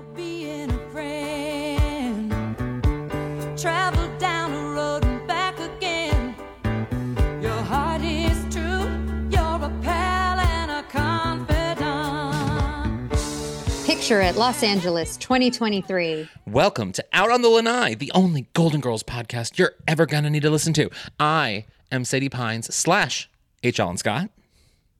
about being a friend. Travel down the road and back again. Your heart is true. You're a pal and a confidant. Picture it, Los Angeles, 2023. Welcome to Out on the Lanai, the only Golden Girls podcast you're ever gonna need to listen to. I am Sadie Pines slash H. Alan Scott.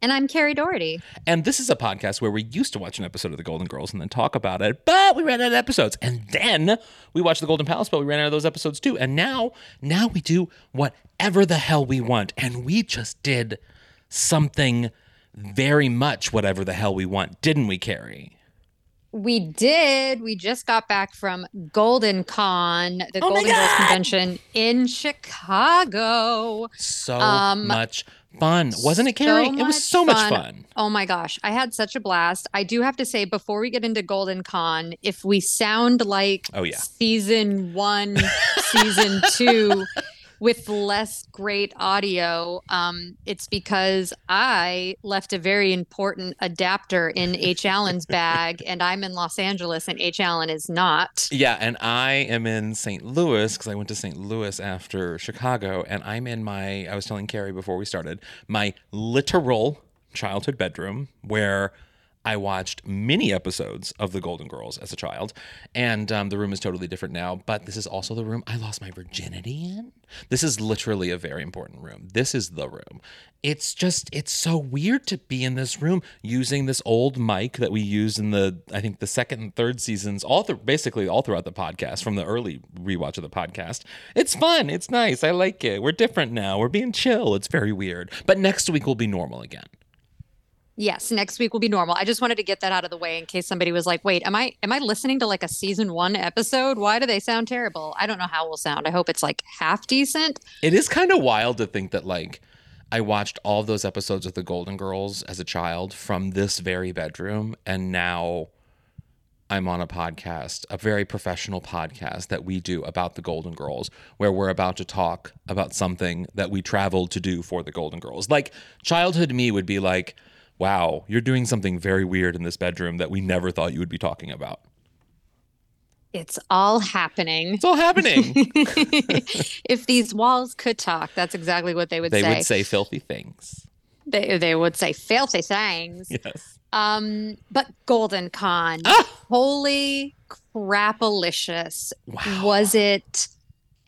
And I'm Kerri Doherty. And this is a podcast where we used to watch an episode of The Golden Girls and then talk about it, but we ran out of episodes. And then we watched The Golden Palace, but we ran out of those episodes too. And now, now we do whatever the hell we want. And we just did something very much whatever the hell we want, didn't we, Kerri? We did. We just got back from Golden Con, the Oh Golden Girls Convention in Chicago. So Um, much fun. Wasn't it, Kerri? So it was so much fun. Oh my gosh, I had such a blast. I do have to say, before we get into Golden Con, if we sound like Oh, yeah. season one, season two, with less great audio, um, it's because I left a very important adapter in H. Alan's bag, and I'm in Los Angeles, and H. Alan is not. Yeah, and I am in St. Louis because I went to St. Louis after Chicago, and I'm in my. I was telling Kerri before we started my literal childhood bedroom where I watched many episodes of The Golden Girls as a child, and um, the room is totally different now. But this is also the room I lost my virginity in. This is literally a very important room. This is the room. It's just it's so weird to be in this room using this old mic that we used in the I think the second and third seasons, all through basically all throughout the podcast from the early rewatch of the podcast. It's fun. It's nice. I like it. We're different now. We're being chill. It's very weird. But next week will be normal again. Yes, next week will be normal. I just wanted to get that out of the way in case somebody was like, "Wait, am I am I listening to like a season 1 episode? Why do they sound terrible?" I don't know how we'll sound. I hope it's like half decent. It is kind of wild to think that like I watched all those episodes of the Golden Girls as a child from this very bedroom and now I'm on a podcast, a very professional podcast that we do about the Golden Girls where we're about to talk about something that we traveled to do for the Golden Girls. Like childhood me would be like, "Wow, you're doing something very weird in this bedroom that we never thought you would be talking about." It's all happening. It's all happening. if these walls could talk, that's exactly what they would they say. They would say filthy things. They they would say filthy things. Yes. Um, but Golden Con, Ah! holy crapalicious! Wow. Was it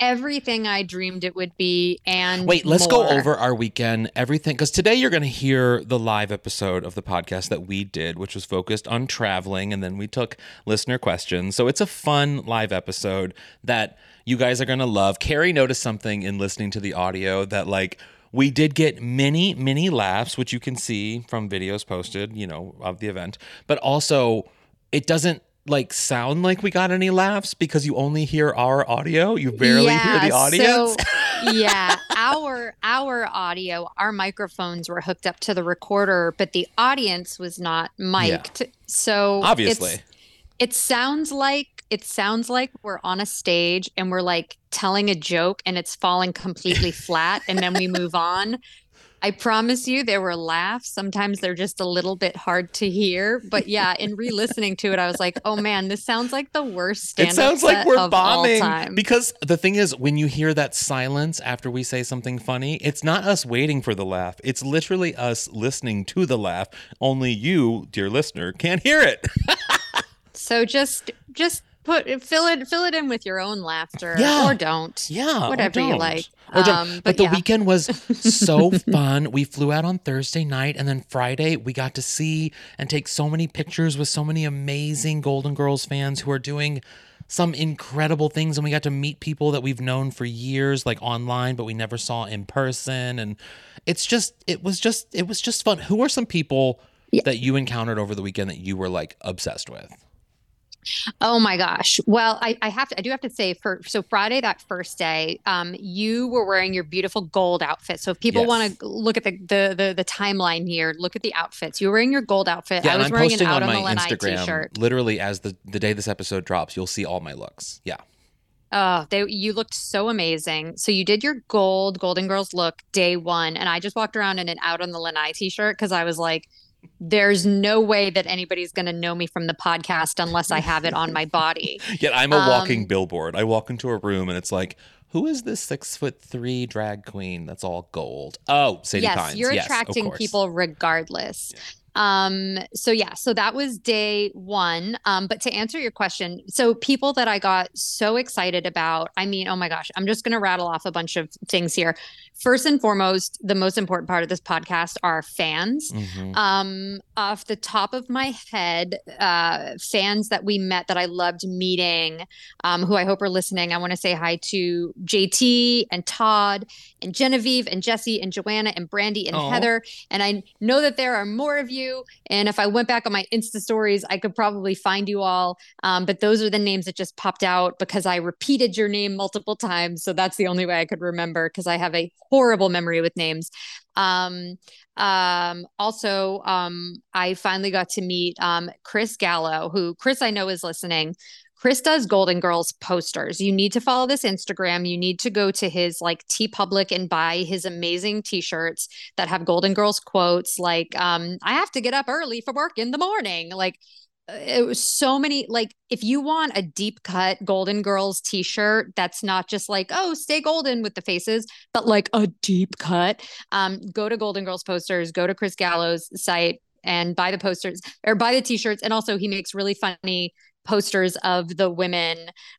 everything I dreamed it would be? And Wait, let's go over our weekend, everything. Because today you're going to hear the live episode of the podcast that we did, which was focused on traveling. And then we took listener questions. So it's a fun live episode that you guys are going to love. Kerri noticed something in listening to the audio that, like, we did get many, many laughs, which you can see from videos posted, you know, of the event. But also, it doesn't like sound like we got any laughs because you only hear our audio. You barely hear the Yeah, audience. So, yeah, our our audio, our microphones were hooked up to the recorder, but the audience was not mic'd. So Obviously. it sounds like it sounds like we're on a stage and we're like telling a joke and it's falling completely flat and then we move on. I promise you there were laughs. Sometimes they're just a little bit hard to hear. But yeah, in re-listening to it, I was like, oh man, this sounds like the worst stand It sounds like we're bombing because the thing is, when you hear that silence after we say something funny, it's not us waiting for the laugh. It's literally us listening to the laugh. Only you, dear listener, can't hear it. So just just put fill it fill it in with your own laughter Yeah. or don't. Yeah, Whatever you don't. like. Or don't. Um, but but the yeah. weekend was so fun. We flew out on Thursday night, and then Friday we got to see and take so many pictures with so many amazing Golden Girls fans who are doing some incredible things. And we got to meet people that we've known for years, like online, but we never saw in person. And it's just, it was just, it was just fun. Who are some people Yeah. that you encountered over the weekend that you were like obsessed with? Oh my gosh. Well, I, I have to I do have to say for so Friday that first day, um, you were wearing your beautiful gold outfit. So if people Yes. want to look at the, the the the timeline here, look at the outfits. You were wearing your gold outfit. Yeah, I was I'm wearing posting an out on on, my the Lanai t-shirt. Literally, as the the day this episode drops, you'll see all my looks. Yeah. Oh, they you looked so amazing. So you did your gold Golden Girls look day one, and I just walked around in an out on the Lanai t-shirt because I was like, there's no way that anybody's going to know me from the podcast unless I have it on my body. Yet I'm a walking Um, billboard. I walk into a room and it's like, who is this six foot three drag queen that's all gold? Oh, Sadie yes, Pines. you're Yes, attracting people regardless. Um, so yeah, so that was day one. Um, but to answer your question, so people that I got so excited about, I mean, oh my gosh, I'm just gonna rattle off a bunch of things here. First and foremost, the most important part of this podcast are fans. Mhm. Um, off the top of my head, uh, fans that we met that I loved meeting, um, who I hope are listening. I want to say hi to JT and Todd and Genevieve and Jesse and Joanna and Brandy and Aw. Heather. And I know that there are more of you. And if I went back on my Insta stories, I could probably find you all. Um, but those are the names that just popped out because I repeated your name multiple times. So that's the only way I could remember because I have a horrible memory with names. Um, um, also, um, I finally got to meet um, Chris Gallo, who Chris I know is listening. Chris does Golden Girls posters. You need to follow this Instagram. You need to go to his like TeePublic and buy his amazing t-shirts that have Golden Girls quotes like um I have to get up early for work in the morning. Like uh, it was so many like if you want a deep cut Golden Girls t-shirt that's not just like oh stay golden with the faces but like a deep cut um go to Golden Girls posters, go to Chris Gallo's site and buy the posters or buy the t-shirts and also he makes really funny posters of the women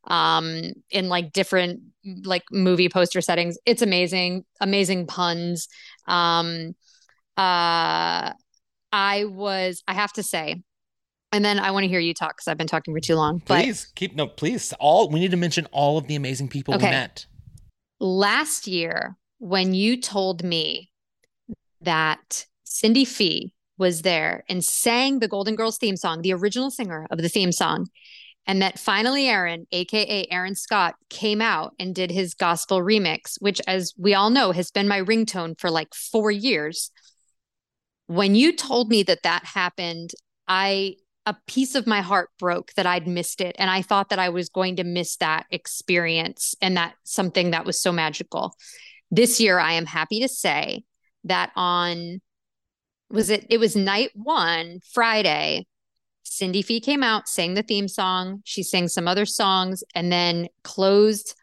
um in like different like movie poster settings it's amazing amazing puns um uh i was i have to say and then i want to hear you talk because i've been talking for too long but Please keep no, please. All we need to mention all of the amazing people we met. last year when you told me that Cindy Fee was there and sang the Golden Girls theme song, the original singer of the theme song, and that finally Aaron, aka Aaron Scott, came out and did his gospel remix, which, as we all know, has been my ringtone for like four years. When you told me that that happened, I a piece of my heart broke that I'd missed it. And I thought that I was going to miss that experience and that something that was so magical. This year, I am happy to say that on, was it, it was night one, Friday, Cindy Fee came out, sang the theme song. She sang some other songs and then closed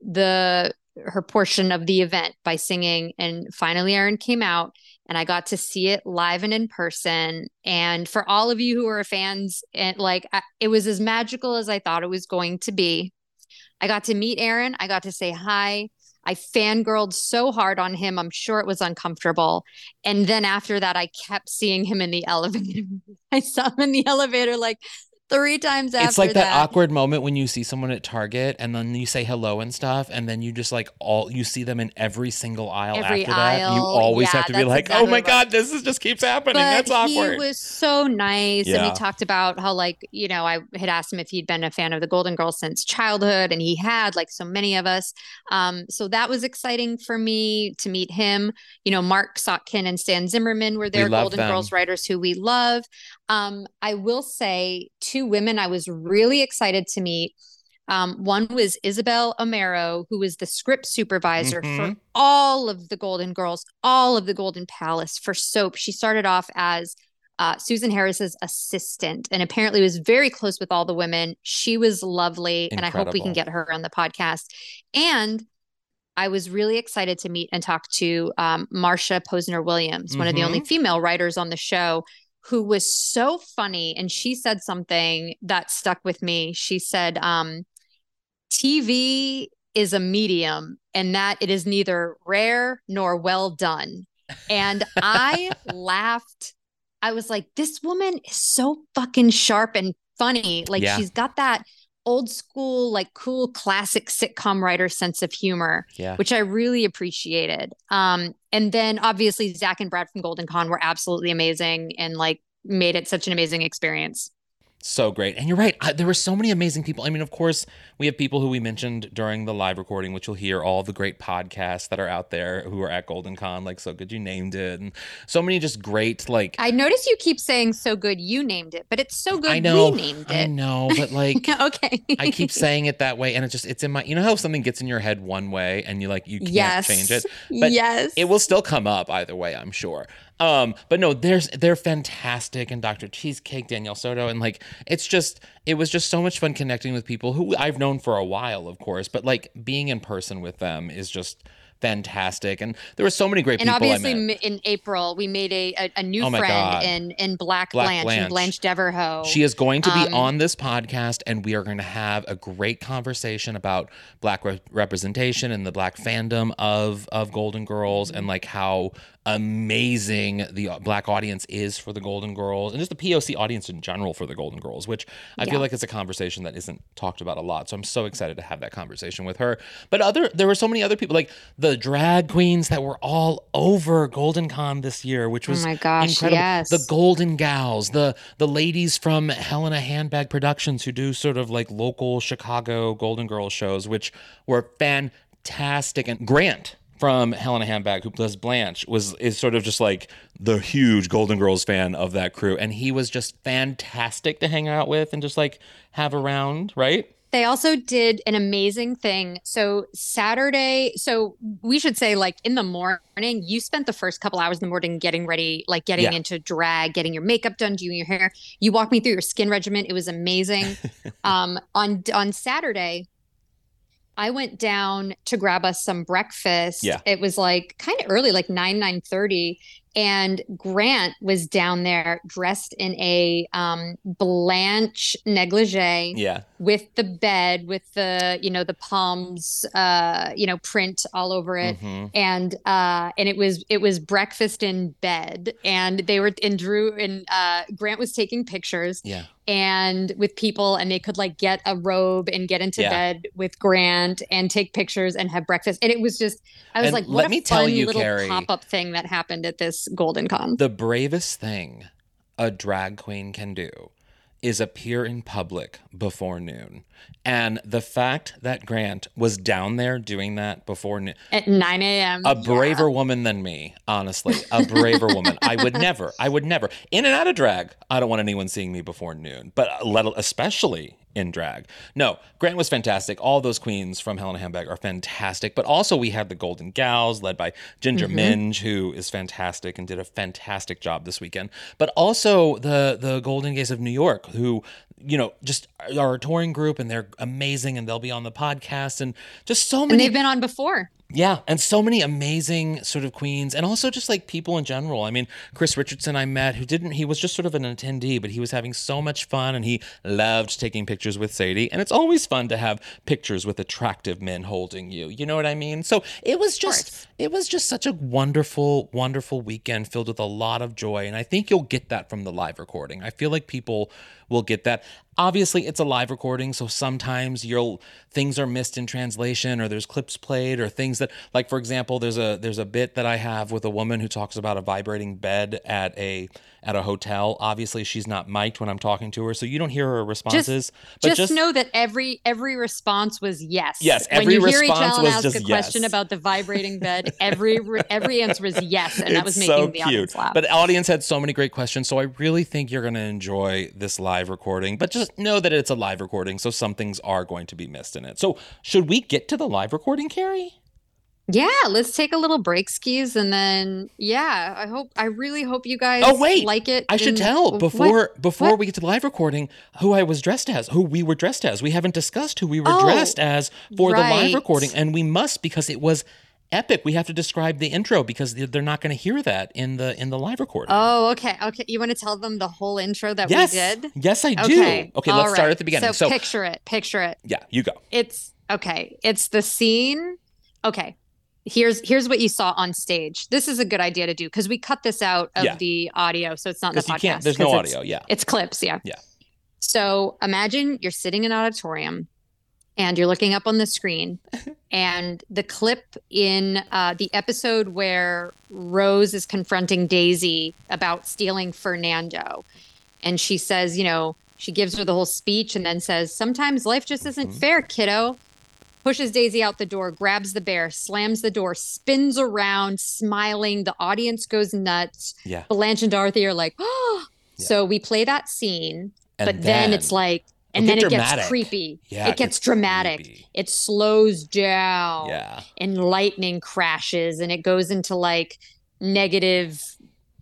the her portion of the event by singing and finally Aaron came out and I got to see it live and in person and for all of you who are fans and like I, it was as magical as I thought it was going to be. I got to meet Aaron, I got to say hi. I fangirled so hard on him. I'm sure it was uncomfortable. And then after that, I kept seeing him in the elevator. I saw him in the elevator like three times after that. it's like that, that. awkward moment when you see someone at Target and then you say hello and stuff, and then you just like all you see them in every single aisle Every after that. You always Yeah, have to be like, exactly oh my what- god, this is just keeps happening. but That's awkward. he was so nice and Yeah. he talked about how like you know i had asked him if he'd been a fan of the golden girls since childhood and he had like so many of us um, so that was exciting for me to meet him you know mark sotkin and stan zimmerman were there love golden them. girls writers who we love um, i will say two women i was really excited to meet um, one was Isabel Amaro, who was the script supervisor for Mhm. all of the Golden Girls, all of the Golden Palace for soap. She started off as uh, Susan Harris's assistant and apparently was very close with all the women. She was lovely, and I hope we can get her on the podcast. And I was really excited to meet and talk to um, Marsha Posner Williams, one of the only female writers on the show, who was so funny. And she said something that stuck with me. She said, um, TV is a medium and that it is neither rare nor well done. And I laughed. I was like, this woman is so fucking sharp and funny. Like Yeah. she's got that old school, like cool classic sitcom writer sense of humor, yeah. which I really appreciated. Um, and then obviously Zach and Brad from Golden Con were absolutely amazing and like made it such an amazing experience. So great. And you're right. I, there were so many amazing people. I mean, of course, we have people who we mentioned during the live recording, which you'll hear all the great podcasts that are out there who are at Golden Con, like So Good You Named It. And so many just great, like, I notice you keep saying so good you named it, but it's so good I know, we named It. I know, but like, okay. I keep saying it that way. And it just, it's in my, you know how something gets in your head one way and you like, you can't yes. change it? But yes. It will still come up either way, I'm sure. Um, but no, there's they're fantastic, and Dr. Cheesecake, Danielle Soto, and like it's just it was just so much fun connecting with people who I've known for a while, of course, but like being in person with them is just fantastic. And there were so many great And people. I obviously, in April, we made a, a, a new Oh friend God. in in Black, Black Blanche, Blanche. and Blanche Devereux. She is going to be Um, on this podcast, and we are going to have a great conversation about black re- representation and the black fandom of of Golden Girls, and like how amazing the uh, black audience is for the Golden Girls, and just the POC audience in general for the Golden Girls, which I Yeah. feel like it's a conversation that isn't talked about a lot. So I'm so excited to have that conversation with her. But other, there were so many other people, like the drag queens that were all over Golden Con this year, which was Oh my gosh, incredible. yes. The Golden Gals, the the ladies from Helena Handbag Productions who do sort of like local Chicago Golden Girls shows, which were fantastic. And Grant from Helena Handbag, who does Blanche, was is sort of just like the huge Golden Girls fan of that crew, and he was just fantastic to hang out with and just like have around, right? They also did an amazing thing. So Saturday, so we should say like in the morning, you spent the first couple hours in the morning getting ready, like getting Yeah. into drag, getting your makeup done, doing your hair. You walked me through your skin regimen. It was amazing. um, on on Saturday, I went down to grab us some breakfast. Yeah. It was like kind of early, like 9, 9 30. And Grant was down there dressed in a um, Blanche negligee Yeah, with the bed with the you know the palms uh you know print all over it Mhm. and uh and it was it was breakfast in bed and they were and drew and uh grant was taking pictures yeah. And with people and they could like get a robe and get into Yeah. bed with grant and take pictures and have breakfast and it was just i was And like what let a me tell fun you, little Kerri- pop-up thing that happened at this golden con The bravest thing a drag queen can do is appear in public before noon. And the fact that Grant was down there doing that before noon, at 9 a.m a Yeah. braver woman than me, honestly, a braver woman. I would never, I would never, in and out of drag, I don't want anyone seeing me before noon, but let, especially in drag. No, Grant was fantastic. All those queens from Helena Handbag are fantastic, but also we had the Golden Gals led by Ginger mm-hmm. Minge, who is fantastic and did a fantastic job this weekend. But also the the Golden Gays of New York, who you know just are a touring group and they're amazing and they'll be on the podcast and just so and many they've been on before yeah, and so many amazing sort of queens, and also just like people in general. I mean, Chris Richardson, I met, who didn't, he was just sort of an attendee, but he was having so much fun and he loved taking pictures with Sadie. And it's always fun to have pictures with attractive men holding you. You know what I mean? So it was just, it was just such a wonderful, wonderful weekend filled with a lot of joy. And I think you'll get that from the live recording. I feel like people will get that. Obviously, it's a live recording, so sometimes you'll things are missed in translation, or there's clips played, or things that, like for example, there's a there's a bit that I have with a woman who talks about a vibrating bed at a at a hotel. Obviously, she's not mic'd when I'm talking to her, so you don't hear her responses. but just, know that every every response was yes. Yes, every when you hear each response Ellen was ask just a question yes. about about the vibrating bed, every every answer was yes, and that was making so the audience laugh. But the audience had so many great questions, so I really think you're going to enjoy this live recording. But just know that it's a live recording, so some things are going to be missed in it. So should we get to the live recording, Kerri? yeah, let's take a little break, skis, and then yeah, I hope I really hope you guys Oh, wait. like it. I should in- tell What? before before What? we get to the live recording who I was dressed as, who we were dressed as. We haven't discussed who we were Oh, dressed as for the live recording, and we must because it was epic. We have to describe the intro because they- they're not going to hear that in the in the live recording. Oh, okay, okay. You want to tell them the whole intro that yes, we did? yes, I do. Okay, Okay, let's start at the beginning. So, So, picture it, picture it. yeah, you go. it's okay it's the scene okay here's here's what you saw on stage this is a good idea to do because we cut this out of Yeah. the audio so it's not in the podcast. There's no audio. Yeah. it's clips yeah Yeah. so imagine you're sitting in an auditorium and you're looking up on the screen and the clip in uh, the episode where rose is confronting daisy about stealing fernando and she says you know she gives her the whole speech and then says sometimes life just isn't Mhm. fair kiddo pushes daisy out the door grabs the bear slams the door spins around smiling the audience goes nuts Yeah. blanche and dorothy are like oh Yeah. so we play that scene And but then, it's like and It'll then it gets creepy Yeah, it gets dramatic creepy. it slows down Yeah. and lightning crashes and it goes into like negative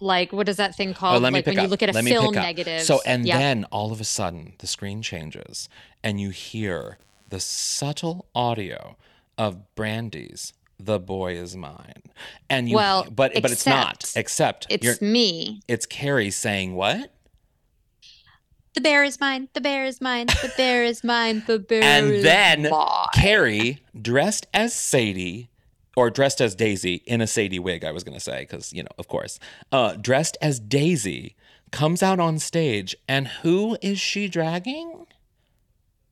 like what is that thing Oh, called? let me like pick when you up. look at a let film negative. So and Yep. then all of a sudden the screen changes and you hear the subtle audio of Brandy's "The Boy Is Mine," and you. Well, but but it's not. except Except it's me. it's Kerri saying what? The bear is mine. The bear is mine. The bear is mine. The bear and then mine. Kerri, dressed as Sadie, or dressed as Daisy in a Sadie wig, I was going to say, because, you know, of course, uh, dressed as Daisy, comes out on stage. And who is she dragging?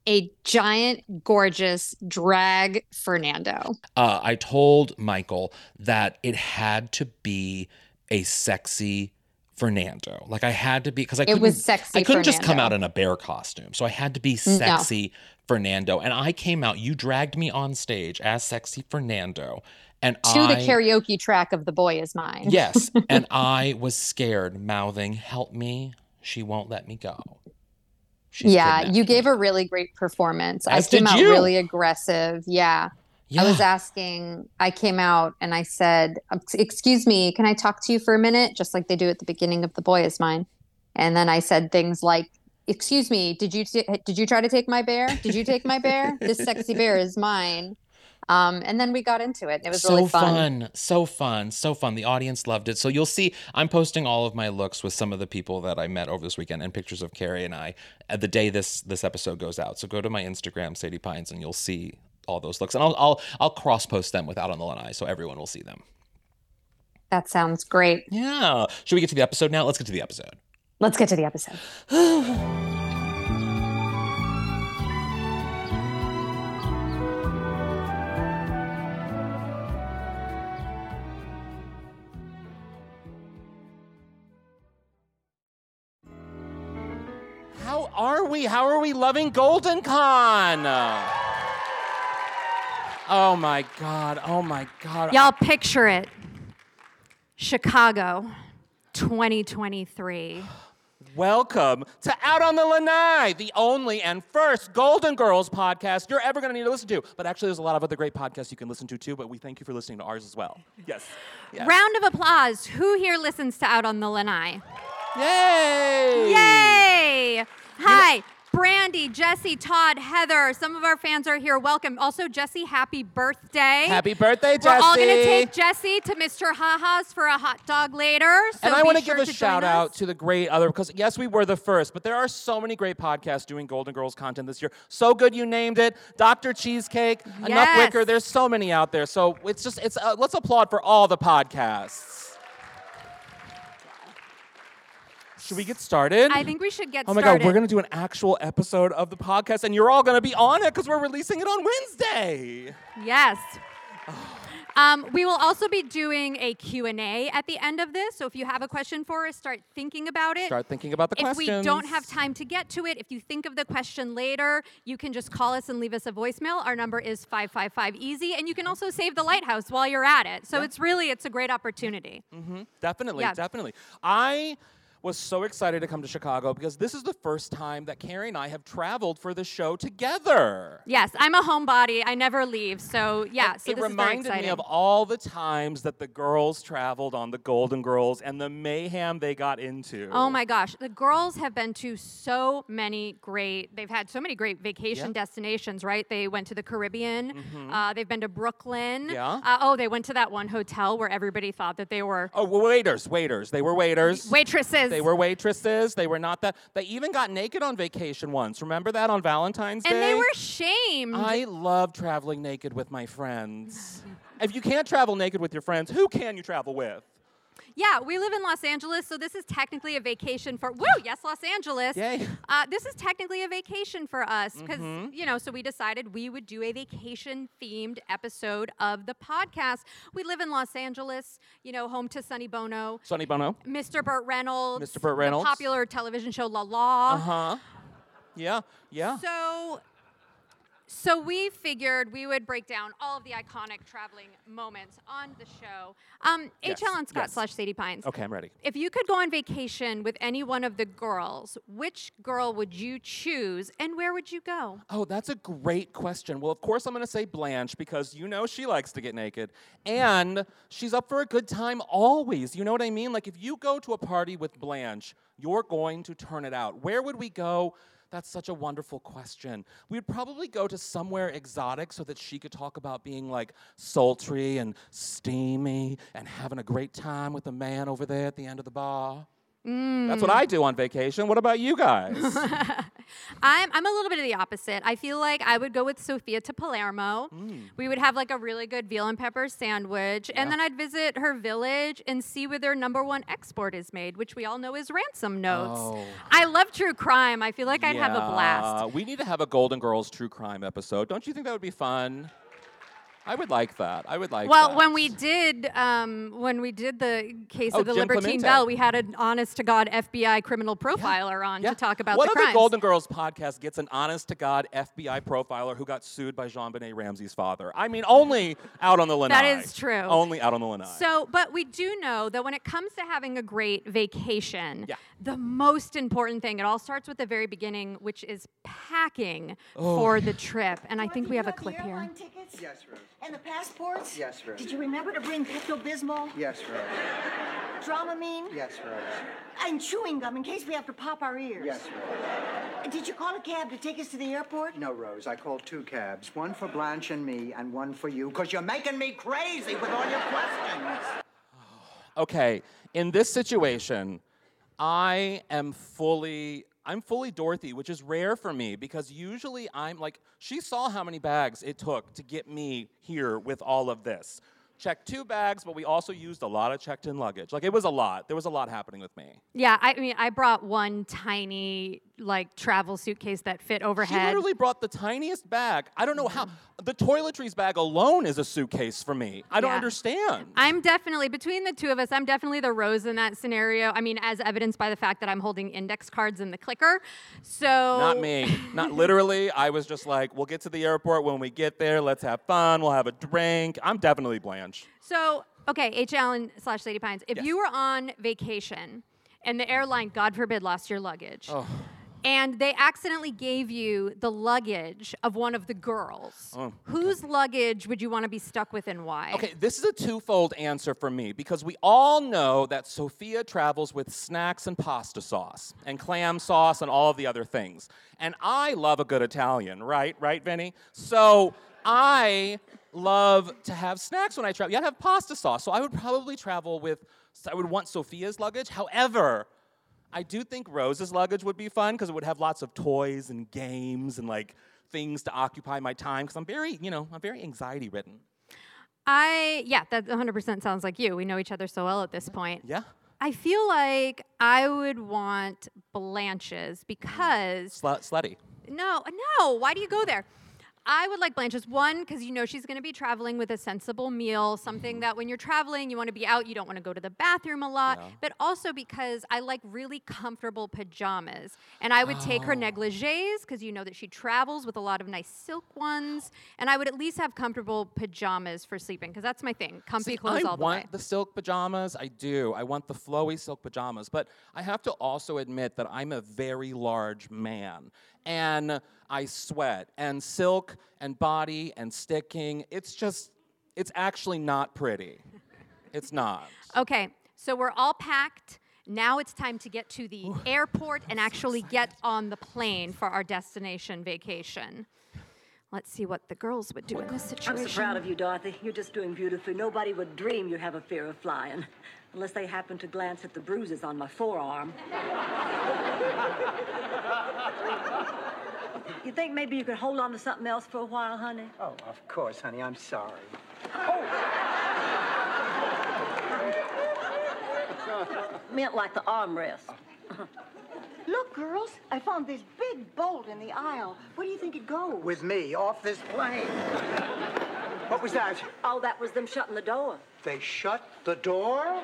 a giant, gorgeous drag Fernando. Uh, I told Michael that it had to be a sexy Fernando. Like I had to be because I couldn't, it was sexy I couldn't just come out in a bear costume, so I had to be sexy Fernando. And I came out. You dragged me on stage as sexy Fernando, and To I, the karaoke track of The Boy Is Mine. Yes, and I was scared, mouthing, "Help me! She won't let me go." She's yeah, you me." gave a really great performance. As I came out you. really aggressive. Yeah. I was asking, I came out and I said, "Um, Excuse me, can I talk to you for a minute? Just like they do at the beginning of The Boy Is Mine. And then I said things like, Excuse me, did you t- did you try to take my bear? Did you take my bear? This sexy bear is mine. Um, and then we got into it. It was so really fun. so fun, so fun. The audience loved it. So you'll see, I'm posting all of my looks with some of the people that I met over this weekend and pictures of Kerri and I at the day this this episode goes out. So go to my Instagram, Sadie Pines, and you'll see all those looks. And I'll I'll I'll cross post them with Out on the Lanai, so everyone will see them. That sounds great. Yeah. Should we get to the episode now? Let's get to the episode. Let's get to the episode. How are we? How are we loving Golden Con? Oh my God. Oh my God. Y'all picture it. Chicago, 2023. Welcome to Out on the Lanai, the only and first Golden Girls podcast you're ever going to need to listen to. But actually, there's a lot of other great podcasts you can listen to too, but we thank you for listening to ours as well. Yes. yes. Round of applause. Who here listens to Out on the Lanai? Yay! Yay! Hi, Brandy, Jesse, Todd, Heather. Some of our fans are here. Welcome. Also, Jesse, happy birthday. Happy birthday, Jesse. We're all going to take Jesse to Mr. Haha's for a hot dog later. So and I want to sure give a to shout out to the great other because yes, we were the first, but there are so many great podcasts doing Golden Girls content this year. So good you named it, Dr. Cheesecake, Enough Wicker. There's so many out there. So it's just it's uh, let's applaud for all the podcasts. Should we get started? I think we should get started. Oh my started. god, we're gonna do an actual episode of the podcast, and you're all gonna be on it because we're releasing it on Wednesday. Yes. Um, we will also be doing a Q&A at the end of this. So if you have a question for us, start thinking about it. Start thinking about the question. if questions. we don't have time to get to it, if you think of the question later, you can just call us and leave us a voicemail. Our number is 555 easy and you can also save the lighthouse while you're at it. So it's really it's a great opportunity. Definitely, Yeah. definitely. I was so excited to come to Chicago because this is the first time that Kerri and I have traveled for the show together. Yes, I'm a homebody. I never leave. So yeah, And so it this reminded me of all the times that the girls traveled on the Golden Girls and the mayhem they got into. Oh my gosh, the girls have been to so many great. They've had so many great vacation Yeah. destinations, right? They went to the Caribbean. Uh, they've been to Brooklyn. Yeah. Uh, oh, they went to that one hotel where everybody thought that they were Oh, well, waiters, waiters. They were waiters. waitresses. They were waitresses. They were not that. They even got naked on vacation once. Remember that on Valentine's Day? and they were shamed. I love traveling naked with my friends. if you can't travel naked with your friends, who can you travel with? Yeah, we live in Los Angeles, so this is technically a vacation for. Woo! Yes, Los Angeles. Yay. Uh, this is technically a vacation for us because Mm-hmm. you know. So we decided we would do a vacation-themed episode of the podcast. We live in Los Angeles, you know, home to Sonny Bono. Sonny Bono. Mr. Burt Reynolds. Mr. Burt Reynolds. The popular television show La La. Uh huh. Yeah, yeah. So, So we figured we would break down all of the iconic traveling moments on the show. Um, Yes, H. Alan Scott yes. slash Sadie Pines. Okay, I'm ready. If you could go on vacation with any one of the girls, which girl would you choose and where would you go? Oh, that's a great question. Well, of course, I'm going to say Blanche because you know she likes to get naked. And she's up for a good time always. You know what I mean? Like, if you go to a party with Blanche, you're going to turn it out. Where would we go? That's such a wonderful question. We would probably go to somewhere exotic so that she could talk about being like sultry and steamy and having a great time with the man over there at the end of the bar. That's what I do on vacation. What about you guys? I'm, I'm a little bit of the opposite. I feel like I would go with Sophia to Palermo. Mm. We would have like a really good veal and pepper sandwich. And then I'd visit her village and see where their number one export is made, which we all know is ransom notes. Oh. I love true crime. I feel like I'd have a blast. We need to have a Golden Girls true crime episode. Don't you think that would be fun? I would like that. I would like that. Well, that. when we did um, when we did the case Oh, of the Jim Libertine Clemente. Bell, we had an honest to God FBI criminal profiler on Yeah. to talk about what the other crimes. Golden Girls podcast gets an honest to God FBI profiler who got sued by JonBenét Ramsey's father? I mean, only out on the lanai. That is true. Only out on the lanai. So, but we do know that when it comes to having a great vacation, Yeah. The most important thing, it all starts with the very beginning, which is packing Oh. for the trip. And I think we you have a got the clip here. airline tickets? Yes, Rose. And the passports? Yes, Rose. Did you remember to bring Pepto Bismol, Yes, Rose. Dramamine, Yes, Rose. and chewing gum in case we have to pop our ears? Yes, Rose. Did you call a cab to take us to the airport? No, Rose. I called two cabs. One for Blanche and me, and one for you, because you're making me crazy with all your questions. okay, in this situation, I am fully I'm fully Dorothy, which is rare for me because usually I'm like she saw how many bags it took to get me here with all of this. Checked two bags, but we also used a lot of checked in luggage. Like it was a lot. There was a lot happening with me. Yeah, I mean, I brought one tiny like travel suitcase that fit overhead. She literally brought the tiniest bag. I don't know how. The toiletries bag alone is a suitcase for me. I don't Yeah. understand. I'm definitely between the two of us. I'm definitely the rose in that scenario. I mean, as evidenced by the fact that I'm holding index cards in the clicker. So Not me. Not literally. I was just like, we'll get to the airport when we get there. Let's have fun. We'll have a drink. I'm definitely Blanche. So, okay, H. Alan slash Lady Pines, if Yes. you were on vacation and the airline, God forbid, lost your luggage, Oh. and they accidentally gave you the luggage of one of the girls, Oh, whose luggage would you want to be stuck with and why? Okay, this is a twofold answer for me because we all know that Sophia travels with snacks and pasta sauce and clam sauce and all of the other things. And I love a good Italian, right? Right, Vinny? So I love to have snacks when I travel. You gotta have pasta sauce. So I would probably travel with, I would want Sophia's luggage. However, I do think Rose's luggage would be fun because it would have lots of toys and games and like things to occupy my time because I'm very, you know, I'm very anxiety ridden. I, yeah, that 100% sounds like you. We know each other so well at this point. Yeah. I feel like I would want Blanche's because Slut, slutty. No, no. Why do you go there? I would like Blanche's one because you know she's going to be traveling with a sensible meal, something mm-hmm. that when you're traveling, you want to be out, you don't want to go to the bathroom a lot, Yeah. but also because I like really comfortable pajamas. And I would take her oh. negligees because you know that she travels with a lot of nice silk ones. And I would at least have comfortable pajamas for sleeping because that's my thing comfy See, clothes I all the way. I want the silk pajamas. I do. I want the flowy silk pajamas. But I have to also admit that I'm a very large man. And I sweat. And silk and body and sticking, it's just, it's actually not pretty. It's not. Okay, so we're all packed. Now it's time to get to the airport and actually get on the plane for our destination vacation. Let's see what the girls would do in this situation. I'm so proud of you, Dorothy. You're just doing beautifully. Nobody would dream you have a fear of flying, unless they happen to glance at the bruises on my forearm. you think maybe you could hold on to something else for a while, honey? Oh, of course, honey. I'm sorry. Oh! Meant like the armrest. Oh. Look, girls, I found this big bolt in the aisle. Where do you think it goes? With me, off this plane. What was that? Oh, that was them shutting the door. They shut the door?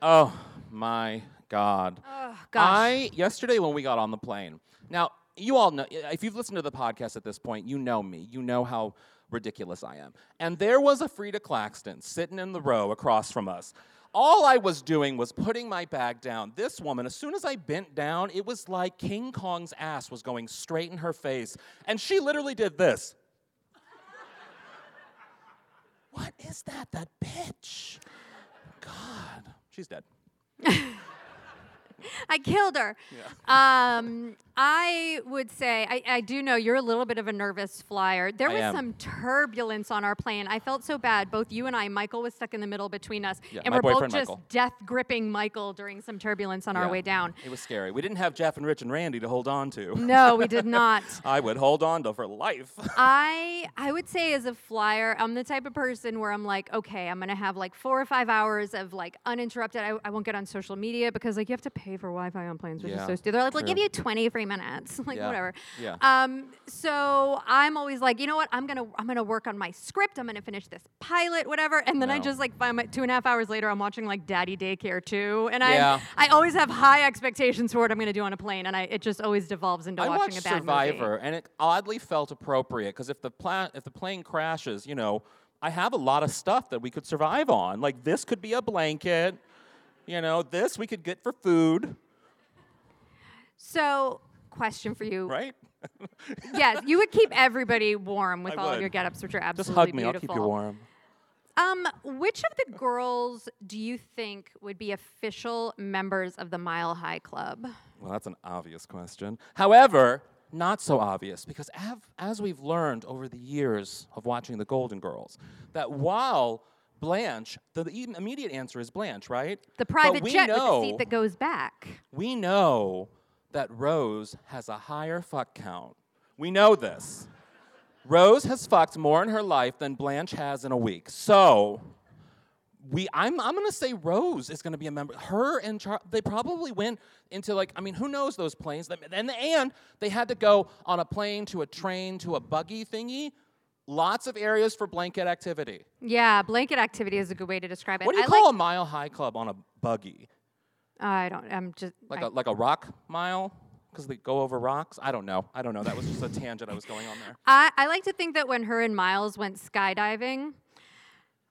Oh my God. Oh, gosh. I yesterday when we got on the plane. Now you all know, if you've listened to the podcast at this point, you know me. You know how ridiculous I am. And there was a Frida Claxton sitting in the row across from us. All I was doing was putting my bag down. This woman, as soon as I bent down, it was like King Kong's ass was going straight in her face. And she literally did this. what is that? That bitch. God. She's dead. I killed her. Um, I would say I, I do know you're a little bit of a nervous flyer. There I was am. some turbulence on our plane. I felt so bad. Both you and I, Michael was stuck in the middle between us, Yeah, and we're both just Michael. death gripping Michael during some turbulence on our way down. It was scary. We didn't have Jeff and Rich and Randy to hold on to. No, we did not. I would hold on to for life. I I would say as a flyer, I'm the type of person where I'm like, okay, I'm gonna have like four or five hours of like uninterrupted. I, I won't get on social media because like you have to pay for Wi-Fi on planes, which Yeah, is so stupid. They're like, we'll give you 20 free minutes, like Yeah, whatever. yeah. Um. So I'm always like, you know what? I'm gonna I'm gonna work on my script. I'm gonna finish this pilot, whatever. And then I just like find my two and a half hours later, I'm watching like Daddy Daycare 2, and Yeah. I I always have high expectations for what I'm gonna do on a plane, and I it just always devolves into I watching a bad Survivor, movie. and it oddly felt appropriate because if the pla- if the plane crashes, you know, I have a lot of stuff that we could survive on. Like this could be a blanket. You know, this we could get for food, So, question for you. right? yes, you would keep everybody warm with I all of your get-ups, which are absolutely Just hug me. I'll keep you warm. Um, which of the girls do you think would be official members of the Mile High Club? Well, that's an obvious question. However, not so obvious because av- as we've learned over the years of watching the Golden Girls, that while Blanche, the im- immediate answer is Blanche, right? The private we jet with the seat that goes back. we know that Rose has a higher fuck count. We know this. Rose has fucked more in her life than Blanche has in a week. So, we I'm I'm gonna say Rose is gonna be a member. Her and Char- they probably went into like I mean who knows those planes? And and they had to go on a plane to a train to a buggy thingy. Lots of areas for blanket activity. Yeah, blanket activity is a good way to describe it. What do you I call like, a mile high club on a buggy? I don't. I'm just Like I- a like a rock mile? Because they go over rocks? I don't know. I don't know. That was just a tangent I was going on there. I, I like to think that when her and Miles went skydiving,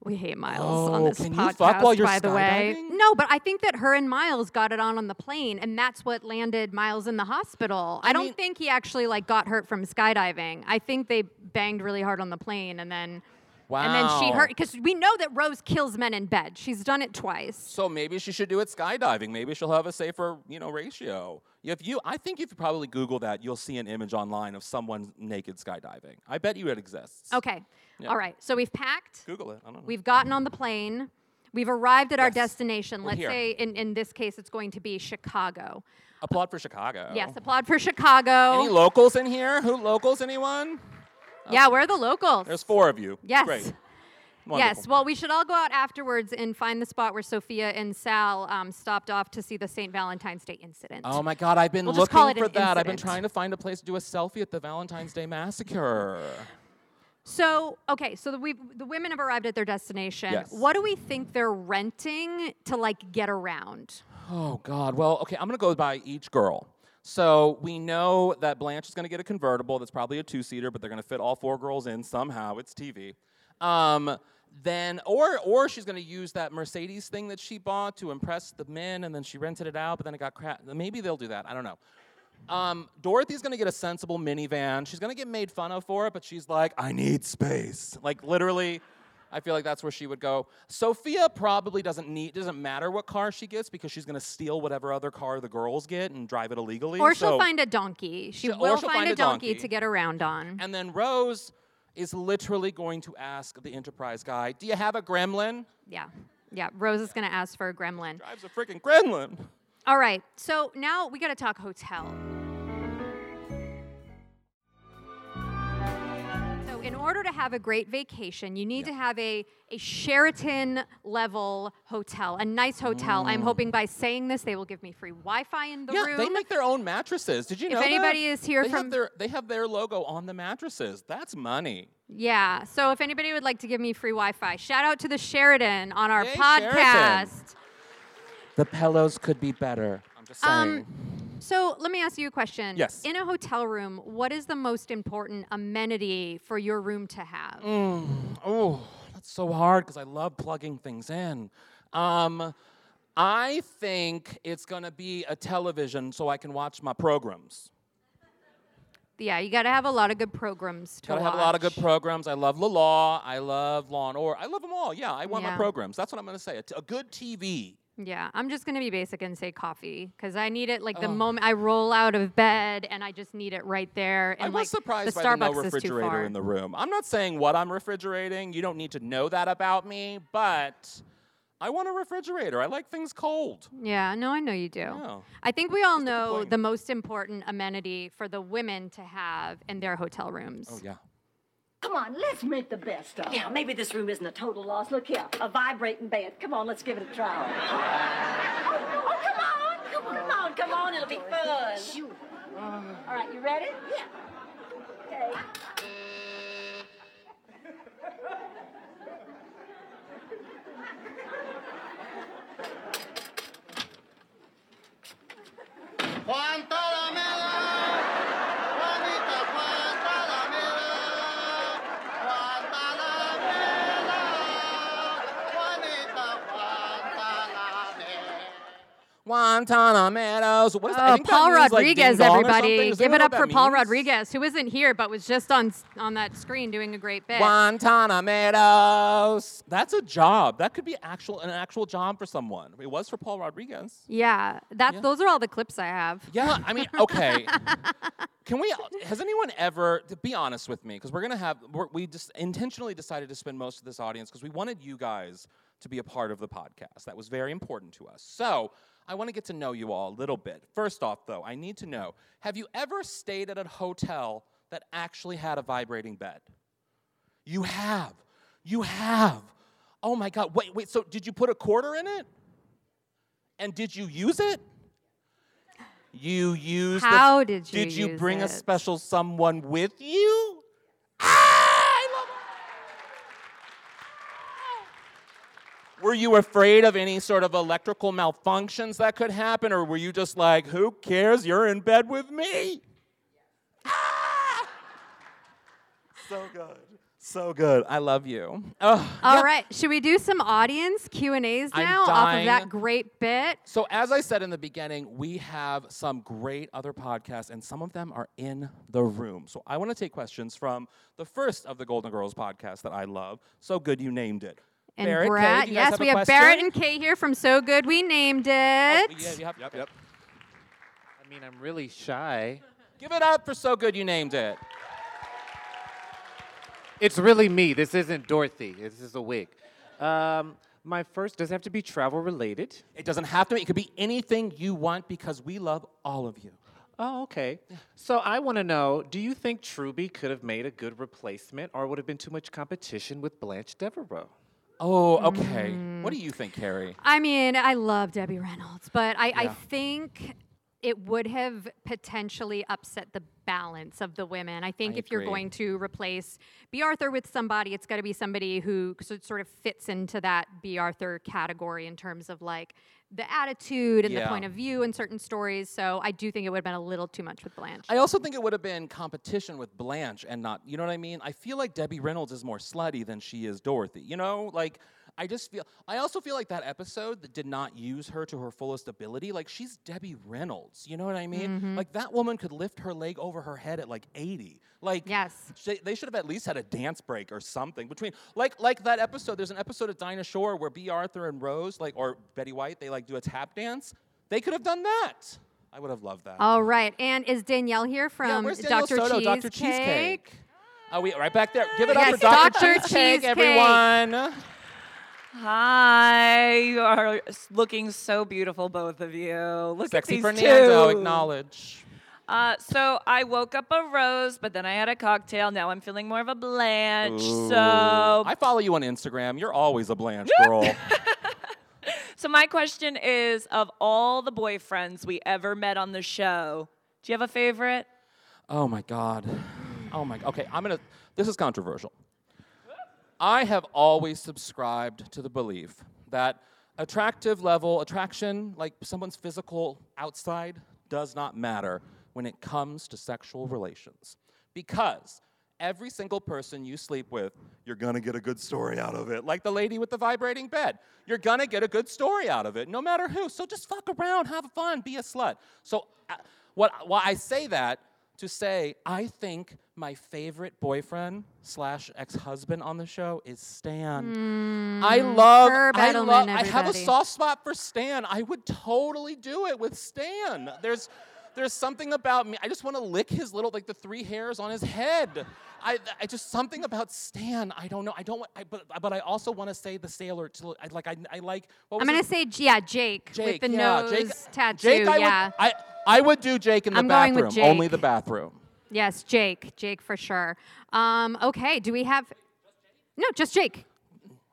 we hate Miles on Oh, this can you podcast, fuck while you're by the way. No, but I think that her and Miles got it on on the plane, and that's what landed Miles in the hospital. I, I don't mean- think he actually like got hurt from skydiving. I think they banged really hard on the plane, and then and then she Wow. hurt because we know that Rose kills men in bed. She's done it twice. So maybe she should do it skydiving. Maybe she'll have a safer, you know, ratio. If you, I think if you probably Google that, you'll see an image online of someone naked skydiving. I bet you it exists. Okay, Yeah. all right. So we've packed. Google it. I don't know. We've gotten on the plane. We've arrived at our destination. we're Let's here. say in, in this case it's going to be Chicago. Applaud for Chicago. Yes, applaud for Chicago. Any locals in here? Who locals? Anyone? Yeah, we're the locals. There's four of you. Yes. Great. Yes, well, we should all go out afterwards and find the spot where Sophia and Sal um, stopped off to see the St. Valentine's Day incident. Oh my God, I've been We'll just call looking it for an that. I've been incident. trying to find a place to do a selfie at the Valentine's Day massacre. So, okay, so the, we, the women have arrived at their destination. Yes. What do we think they're renting to like get around? Oh God. Well, okay, I'm gonna go by each girl. So we know that Blanche is gonna get a convertible that's probably a two-seater, but they're gonna fit all four girls in somehow. It's TV. Um, then, or or she's gonna use that Mercedes thing that she bought to impress the men, and then she rented it out, but then it got crap. Maybe they'll do that. I don't know. Um, Dorothy's gonna get a sensible minivan. She's gonna get made fun of for it, but she's like, I need space. Like literally, I feel like that's where she would go. Sophia probably doesn't need doesn't matter what car she gets because she's gonna steal whatever other car the girls get and drive it illegally. Or she'll find a donkey. She She'll- will find, find a donkey, donkey. to get around on. And then Rose is literally going to ask the Enterprise guy, "Do you have a gremlin?" yeah. Yeah, Rose is going to ask for a gremlin. Drives a freaking gremlin. All right, so now we got to talk hotel. In order to have a great vacation, you need to have a, a Sheraton level hotel, a nice hotel. I'm hoping by saying this, they will give me free Wi Fi in the Mm. yeah, room. they make their own mattresses. Did you If know that? If anybody is here they from- have their they have their logo on the mattresses. That's money. yeah, so if anybody would like to give me free Wi Fi, shout out to the Sheraton on our Yay, podcast. Sheraton. The pillows could be better. I'm just saying. Um, So let me ask you a question. Yes. In a hotel room, what is the most important amenity for your room to have? Mm. Oh, that's so hard because I love plugging things in. Um, I think it's gonna be a television so I can watch my programs. Yeah, you got to have a lot of good programs to Gotta watch. have a lot of good programs. I love L.A. Law. I love Law and Order. I love them all. Yeah, I want my programs. That's what I'm gonna say. A, t- a good TV. Yeah, I'm just gonna be basic and say coffee because I need it like the Oh. moment I roll out of bed and I just need it right there. And I like was surprised the by the no Starbucks is too refrigerator far. in the room. I'm not saying what I'm refrigerating. You don't need to know that about me, but I want a refrigerator. I like things cold. Yeah, no, I know you do. I think we all know the most important amenity for the women to have in their hotel rooms. Oh yeah. Come on, let's make the best of it. Yeah, maybe this room isn't a total loss. Look here, a vibrating bed. Come on, let's give it a try. Oh, oh come on, come on, come on, come on. It'll be fun. Sure. All right, you ready? Yeah. Okay. Guantanamera, Juanita Guantanamera. Guantanamo. What is that? Oh, that Paul means, Rodriguez, or everybody. Give it up for that Paul means? Rodriguez, who isn't here but was just on on that screen doing a great bit. Guantanamo. That's a job. That could be actual an actual job for someone. It was for Paul Rodriguez. Yeah, that's Yeah. those are all the clips I have. Yeah, I mean, okay. Can we? Has anyone ever? To be honest with me, because we're gonna have. We're, we just intentionally decided to spend most of this audience because we wanted you guys to be a part of the podcast. That was very important to us. So I want to get to know you all a little bit. First off, though, I need to know: Have you ever stayed at a hotel that actually had a vibrating bed? You have. You have. Oh my God! Wait, wait. So did you put a quarter in it? And did you use it? You used. How the, did you Did you bring a special someone with you? Ah, I love it. Were you afraid of any sort of electrical malfunctions that could happen, or were you just like, "Who cares? You're in bed with me." Ah! So good. So good. I love you. Ugh, All yeah. right, should we do some audience Q and A's now off of that great bit? So, as I said in the beginning, we have some great other podcasts, and some of them are in the room. So, I want to take questions from the first of the Golden Girls podcast that I love. So good you named it. And Barrett, Brad, do you guys yes, a we have question? Barrett and Kay here from So Good We Named It. Oh, yeah, you have- Yep, yep. I mean, I'm really shy. Give it up for So Good You Named It. It's really me. This isn't Dorothy. This is a wig. Um, my first doesn't have to be travel related. It doesn't have to be, it could be anything you want because we love all of you. Oh, okay. So I want to know: Do you think Truby could have made a good replacement, or would have been too much competition with Blanche Devereaux? Oh, okay. Mm. What do you think, Kerri? I mean, I love Debbie Reynolds, but I, I think it would have potentially upset the balance of the women. I think I if you're going to replace Bea Arthur with somebody, it's got to be somebody who so- sort of fits into that Bea Arthur category in terms of like the attitude and the point of view in certain stories. So I do think it would have been a little too much with Blanche. I also think it would have been competition with Blanche and not, you know what I mean? I feel like Debbie Reynolds is more slutty than she is Dorothy. You know, like I just feel I also feel like that episode that did not use her to her fullest ability, like she's Debbie Reynolds. You know what I mean? Mhm. Like that woman could lift her leg over her head at like 80. Like yes. sh- they should have at least had a dance break or something between like like that episode. There's an episode of Dinah Shore where Bea Arthur and Rose, like or Betty White, they like do a tap dance. They could have done that. I would have loved that. All right. And is Danielle here from Yeah, Dr. Soto, Cheesecake? Dr. Cheesecake? Oh, we right back there. Give it up for Dr. Dr. Cheesecake, Cheesecake. everyone. Hi, you are looking so beautiful, both of you. Look Sexy at these Fernando, two. acknowledge. Uh, so I woke up a rose, but then I had a cocktail. Now I'm feeling more of a Blanche. Ooh. So, I follow you on Instagram. You're always a Blanche girl. so my question is: of all the boyfriends we ever met on the show, do you have a favorite? oh my God. Oh my. God. Okay, I'm gonna. This is controversial. I have always subscribed to the belief that attractive level attraction, like someone's physical outside, does not matter when it comes to sexual relations. Because every single person you sleep with, you're gonna get a good story out of it. Like the lady with the vibrating bed. You're gonna get a good story out of it, no matter who. So just fuck around, have fun, be a slut. So, uh, what, why I say that to say, I think my favorite boyfriend slash ex husband on the show is Stan. I love, I love, I have a soft spot for Stan. I would totally do it with Stan. There's, there's something about me. I just want to lick his little, like the three hairs on his head. I, I just something about Stan. I don't know. I don't. want- I, but, but I also want to say the sailor. To, I like. I, I like. What was I'm gonna his- say yeah, Jake, Jake. with the yeah, nose Jake, tattoo. Jake, I yeah. Would, I, I would do Jake in the I'm going bathroom. Only the bathroom. Yes, Jake. Jake for sure. Um, okay, do we have? No, just Jake.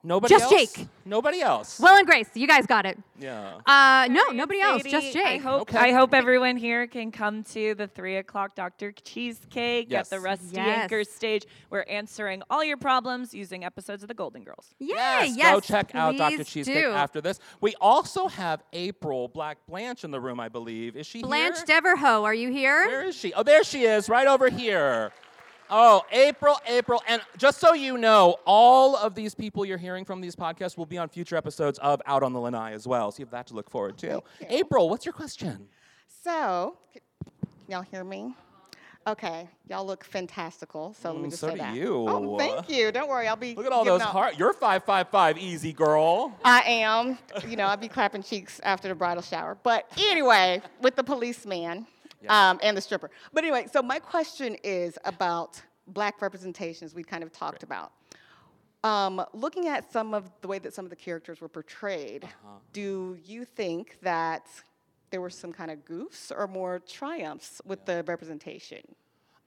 Nobody Just else. Jake. Nobody else. Will and Grace, you guys got it. yeah. Uh, no, nobody else. Just Sadie, I Jake. hope, Okay. I hope everyone here can come to the three o'clock Dr. Cheesecake Yes. at the Rusty Yes. Anchor stage. We're answering all your problems using episodes of the Golden Girls. Yay, Yes, yes. go check out Dr. Cheesecake do. after this. We also have April Black Blanche in the room, I believe. Is she here? Blanche here? Devereaux, are you here? Where is she? Oh, there she is, right over here. Oh, April, April. And just so you know, all of these people you're hearing from these podcasts will be on future episodes of Out on the Lanai as well. So you have that to look forward to. April, what's your question? So, y'all hear me? Okay, y'all look fantastical. So let me Mm, just so say do that. you. Oh, thank you. Don't worry, I'll be. Look at all giving those out- heart. You're 555, easy girl. I am. You know, I'll be clapping cheeks after the bridal shower. But anyway, with the policeman um, and the stripper. But anyway, so my question is about black representations we kind of talked about. Um, looking at some of the way that some of the characters were portrayed, do you think that there were some kind of goofs or more triumphs with the representation?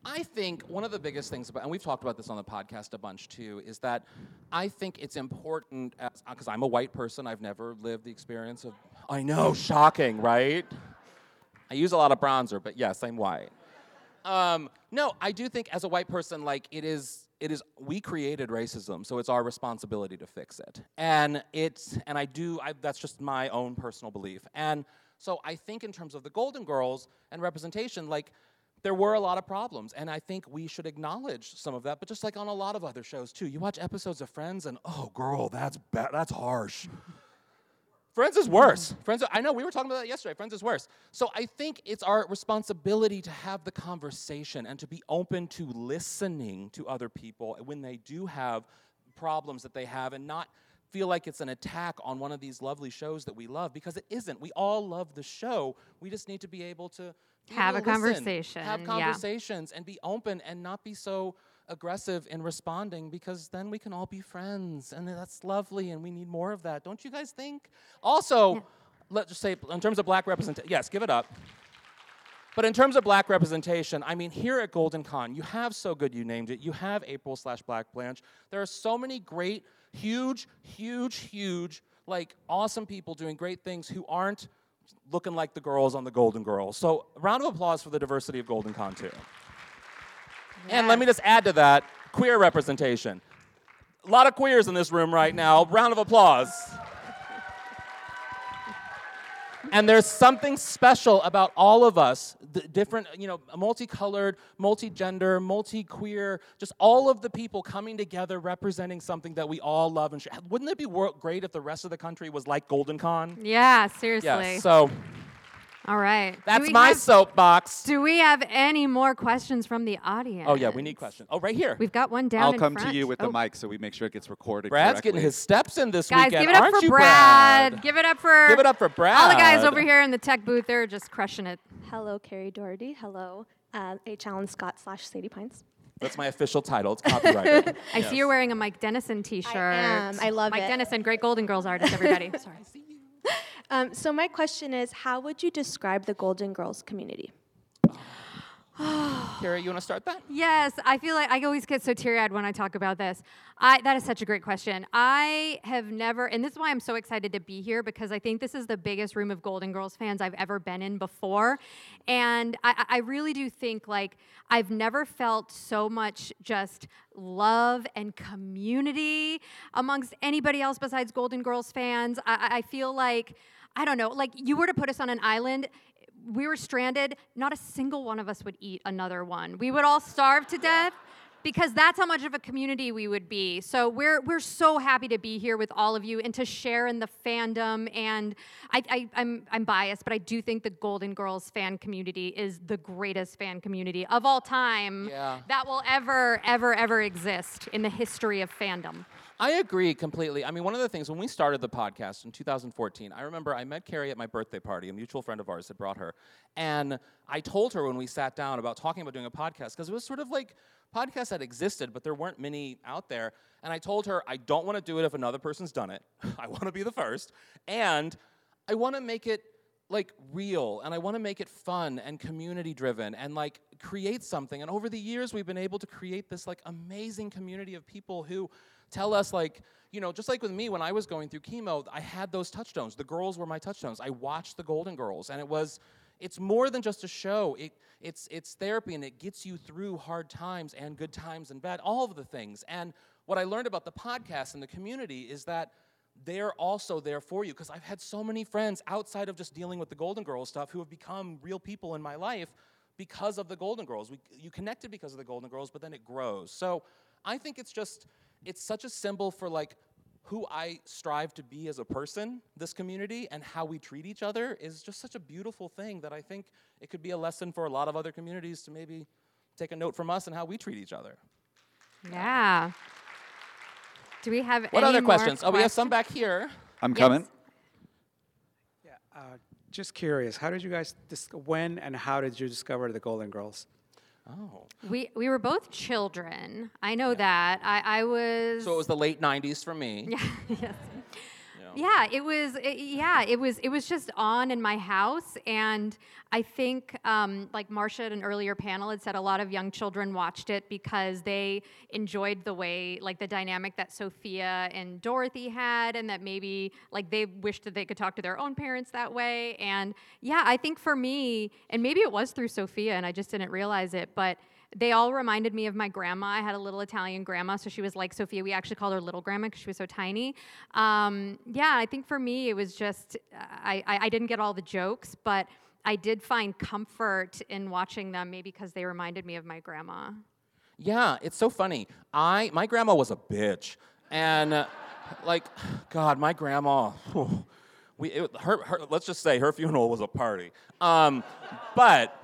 I think one of the biggest things about, and we've talked about this on the podcast a bunch too, is that I think it's important, because I'm a white person, I've never lived the experience of, I know, shocking, right? I use a lot of bronzer, but yes, I'm white. Um, no, I do think as a white person, like it is, it is, we created racism, so it's our responsibility to fix it. And it's, and I do, I, that's just my own personal belief. And so I think in terms of the Golden Girls and representation, like there were a lot of problems, and I think we should acknowledge some of that. But just like on a lot of other shows too, you watch episodes of Friends, and oh, girl, that's bad, that's harsh. Friends is worse. Friends, I know we were talking about that yesterday. Friends is worse. So I think it's our responsibility to have the conversation and to be open to listening to other people when they do have problems that they have and not feel like it's an attack on one of these lovely shows that we love because it isn't. We all love the show. We just need to be able to Have a listen, conversation, Have yeah. conversations and be open and not be so aggressive in responding because then we can all be friends and that's lovely and we need more of that. Don't you guys think? Also, let's just say in terms of black representation, yes, give it up. But in terms of black representation, I mean, here at Golden Con, you have So Good You Named It, you have April slash Black Blanche. There are so many great, huge, huge, huge, like awesome people doing great things who aren't looking like the girls on the Golden Girls. So, round of applause for the diversity of Golden Con, too. And let me just add to that queer representation. A lot of queers in this room right now. Round of applause. And there's something special about all of us, the different, you know, multicolored, multi-gender, multi-queer, just all of the people coming together representing something that we all love and share. Wouldn't it be great if the rest of the country was like Golden Con? Yeah, seriously. Yes. So All right. That's my have- soapbox. Do we have any more questions from the audience? Oh yeah, we need questions. Oh, right here. We've got one down I'll in come front. to you with Oh. the mic so we make sure it gets recorded. Brad's correctly. getting his steps in this Guys, weekend, give it up aren't for you, Brad. Give it up for Give it up for Brad. all the guys over here in the tech booth. They're just crushing it. Hello, Kerri Doherty. Hello, uh, H. Alan Scott slash Sadie Pines. That's my official title. It's copyrighted. I Yes. see you're wearing a Mike Dennison T-shirt. I am. I love it. Mike it. Dennison, great Golden Girls artist. Everybody. Sorry. Um, so my question is, how would you describe the Golden Girls community? Kerri, you want to start that? Yes, I feel like I always get so teary-eyed when I talk about this. I, that is such a great question. I have never, and this is why I'm so excited to be here because I think this is the biggest room of Golden Girls fans I've ever been in before, and I, I really do think like I've never felt so much just love and community amongst anybody else besides Golden Girls fans. I, I I feel like I don't know, like you were to put us on an island we were stranded, not a single one of us would eat another one. We would all starve to death because that's how much of a community we would be. So we're we're so happy to be here with all of you and to share in the fandom. And I, I I'm I'm biased, but I do think the Golden Girls fan community is the greatest fan community of all time Yeah. that will ever ever ever exist in the history of fandom. I agree completely. I mean, one of the things when we started the podcast in 2014, I remember I met Kerri at my birthday party. A mutual friend of ours had brought her, and I told her when we sat down about talking about doing a podcast because it was sort of like podcasts that existed, but there weren't many out there. And I told her I don't want to do it if another person's done it. I want to be the first, and I want to make it like real and I want to make it fun and community driven and like create something. And over the years we've been able to create this like amazing community of people who tell us like, you know, just like with me when I was going through chemo, I had those touchstones. The girls were my touchstones. I watched the Golden Girls and it was it's more than just a show. It, it's, it's therapy and it gets you through hard times and good times and bad, all of the things. And what I learned about the podcast and the community is that they're also there for you because I've had so many friends outside of just dealing with the Golden Girls stuff who have become real people in my life because of the Golden Girls. We, you connected because of the Golden Girls, but then it grows. So I think it's just, it's such a symbol for like who I strive to be as a person, this community, and how we treat each other is just such a beautiful thing that I think it could be a lesson for a lot of other communities to maybe take a note from us and how we treat each other. Yeah. Do we have What any other more questions? Oh, we have some back here. I'm Yes. coming. Yeah. Uh, just curious, how did you guys, dis- when and how did you discover the Golden Girls? Oh. We we were both children. I know that. I, I was So it was the late 90s for me. Yeah, yes. Yeah, it was. It, yeah, it was. It was just on in my house, and I think, um, like Marcia at an earlier panel had said, a lot of young children watched it because they enjoyed the way, like the dynamic that Sophia and Dorothy had, and that maybe like they wished that they could talk to their own parents that way. And yeah, I think for me, and maybe it was through Sophia, and I just didn't realize it, but they all reminded me of my grandma. I had a little Italian grandma, so she was like Sophia. We actually called her Little Grandma because she was so tiny. Um, yeah, I think for me it was just I, I, I didn't get all the jokes, but I did find comfort in watching them, maybe because they reminded me of my grandma. Yeah, it's so funny. I my grandma was a bitch, and uh, like, God, my grandma. whew, we it, her, her let's just say her funeral was a party. Um, but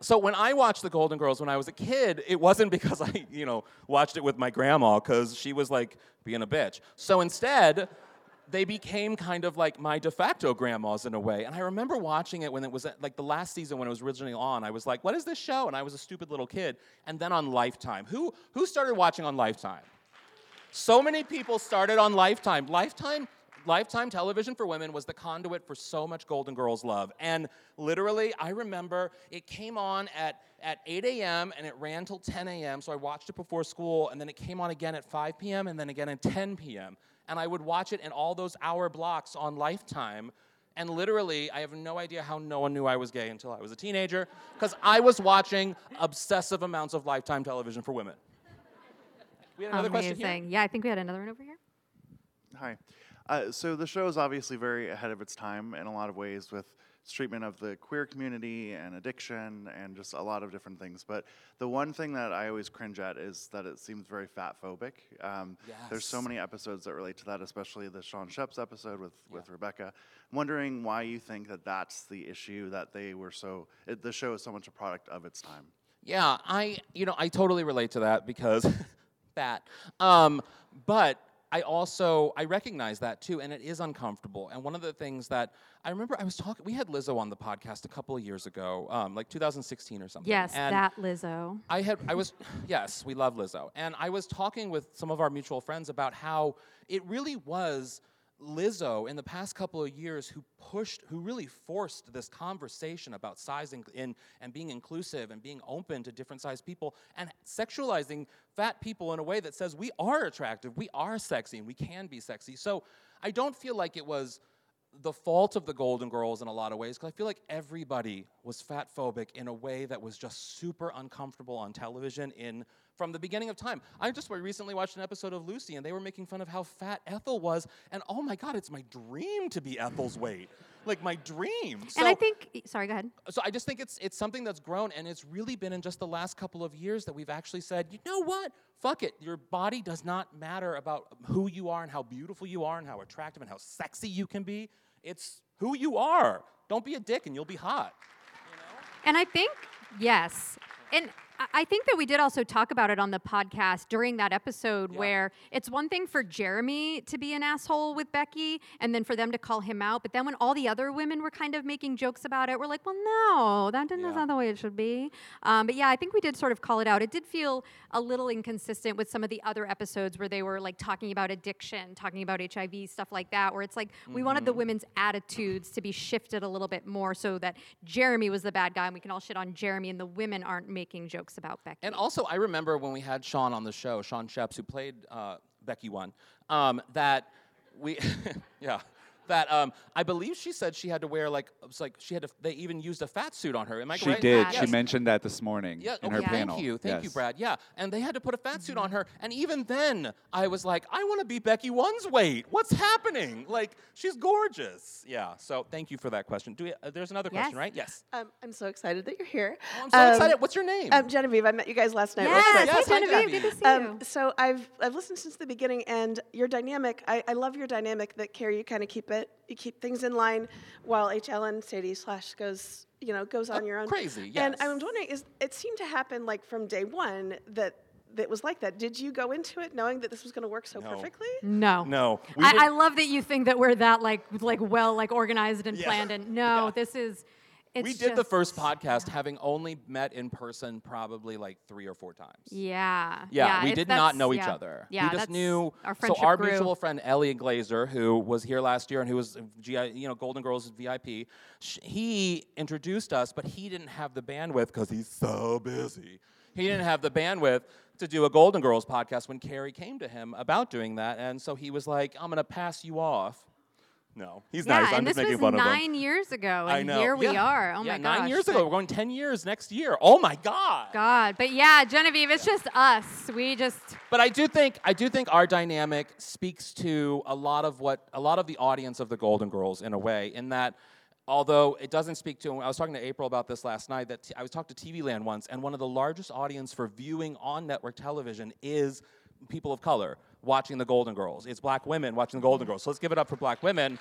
so when I watched The Golden Girls when I was a kid, it wasn't because I you know watched it with my grandma because she was like being a bitch. So instead. They became kind of like my de facto grandmas in a way. And I remember watching it when it was like the last season when it was originally on. I was like, what is this show? And I was a stupid little kid. And then on Lifetime. Who, who started watching on Lifetime? So many people started on Lifetime. Lifetime Lifetime television for women was the conduit for so much Golden Girls love. And literally, I remember it came on at, at 8 a.m. and it ran till 10 a.m. So I watched it before school, and then it came on again at 5 p.m. and then again at 10 p.m. And I would watch it in all those hour blocks on Lifetime. And literally, I have no idea how no one knew I was gay until I was a teenager, because I was watching obsessive amounts of Lifetime television for women. We had another Amazing. question here. Yeah, I think we had another one over here. Hi. Uh, so the show is obviously very ahead of its time in a lot of ways with its treatment of the queer community and addiction and just a lot of different things. But the one thing that I always cringe at is that it seems very fat phobic. Um, There's so many episodes that relate to that, especially the Shawn Schepps episode with, with Rebecca. I'm wondering why you think that that's the issue that they were so, it, the show is so much a product of its time. Yeah, I you know I totally relate to that because that. Um, but I also I recognize that too, and it is uncomfortable. And one of the things that I remember I was talking, we had Lizzo on the podcast a couple of years ago, um, like 2016 or something. Yes, and that Lizzo. I had I was yes, we love Lizzo. And I was talking with some of our mutual friends about how it really was Lizzo in the past couple of years who pushed who really forced this conversation about sizing in and being inclusive and being open to different sized people and sexualizing fat people in a way that says we are attractive, we are sexy and we can be sexy. So I don't feel like it was the fault of the Golden Girls in a lot of ways because I feel like everybody was fat phobic in a way that was just super uncomfortable on television in from the beginning of time. I just recently watched an episode of Lucy and they were making fun of how fat Ethel was and oh my god, it's my dream to be Ethel's weight. like my dream. and I think, sorry, go ahead. so I just think it's it's something that's grown, and it's really been in just the last couple of years that we've actually said, you know what? Fuck it. Your body does not matter about who you are and how beautiful you are and how attractive and how sexy you can be. It's who you are. Don't be a dick, and you'll be hot. You know? And I think, yes. And I- think that we did also talk about it on the podcast during that episode where it's one thing for Jeremy to be an asshole with Becky and then for them to call him out. But then when all the other women were kind of making jokes about it, we're like, well, no, that didn't, that's not the way it should be. Um, but yeah, I think we did sort of call it out. It did feel a little inconsistent with some of the other episodes where they were like talking about addiction, talking about HIV, stuff like that, where it's like we wanted the Mhm. women's attitudes to be shifted a little bit more so that Jeremy was the bad guy and we can all shit on Jeremy and the women aren't making jokes about Becky. And also, I remember when we had Shawn on the show, Shawn Schepps, who played uh, Becky One, um, that we, yeah, that um, I believe she said she had to wear like it was like she had to. They even used a fat suit on her. Am I She correct? did. She mentioned that this morning Yeah, in okay, her panel. Thank you, thank you, Brad. Yeah, and they had to put a fat suit on her, and even then, I was like, I want to be Becky One's weight. What's happening? Like, she's gorgeous. Yeah. So, thank you for that question. Do we, uh, there's another question, right? Yes. Um, I'm so excited that you're here. Oh, I'm so excited. What's your name? Um, Genevieve. I met you guys last night. real Yes, hey, Yes, Genevieve, good to see um, you. So I've I've listened since the beginning, and your dynamic. I, I love your dynamic that Kerri. You kind of keep it. You keep things in line, while H. Alan Sadie slash goes. You know, goes on uh, your own. Crazy, crazy, And. I was wondering, is it seemed to happen like from day one that that was like that? Did you go into it knowing that this was going to work so No. perfectly? No. No. We I, did- I love that you think that we're that like like well like organized and Yeah. planned and no, this is it's we did the first podcast having only met in person probably like three or four times. Yeah. Yeah, we did not know each yeah. other. Yeah, we just knew. our so our grew. mutual friend Eliot Glazer, who was here last year and who was uh, GI, you know, Golden Girls VIP, sh- he introduced us, but he didn't have the bandwidth because he's so busy. He didn't have the bandwidth to do a Golden Girls podcast when Kerri came to him about doing that, and so he was like, "I'm gonna pass you off." No, he's yeah, nice. I'm and just this making was fun of him. nine years ago, and I know. here we Yeah. are. Oh yeah, my gosh. nine years ago. We're going ten years next year. Oh my god. God, but yeah, Genevieve, it's just us. We just But I do think I do think our dynamic speaks to a lot of what a lot of the audience of the Golden Girls in a way, in that although it doesn't speak to I was talking to April about this last night that t- I was talking to TV Land once, and one of the largest audience for viewing on network television is people of color watching the Golden Girls. It's black women watching the Golden Girls. So let's give it up for black women.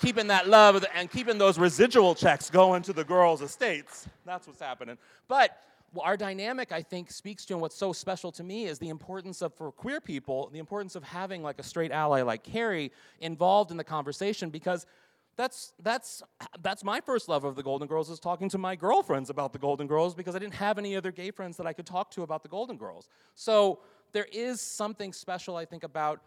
Keeping that love and keeping those residual checks going to the girls' estates. That's what's happening. But our dynamic, I think, speaks to and what's so special to me is the importance of, for queer people, the importance of having like a straight ally like Kerri involved in the conversation because that's that's that's my first love of the Golden Girls is talking to my girlfriends about the Golden Girls because I didn't have any other gay friends that I could talk to about the Golden Girls. So there is something special, I think, about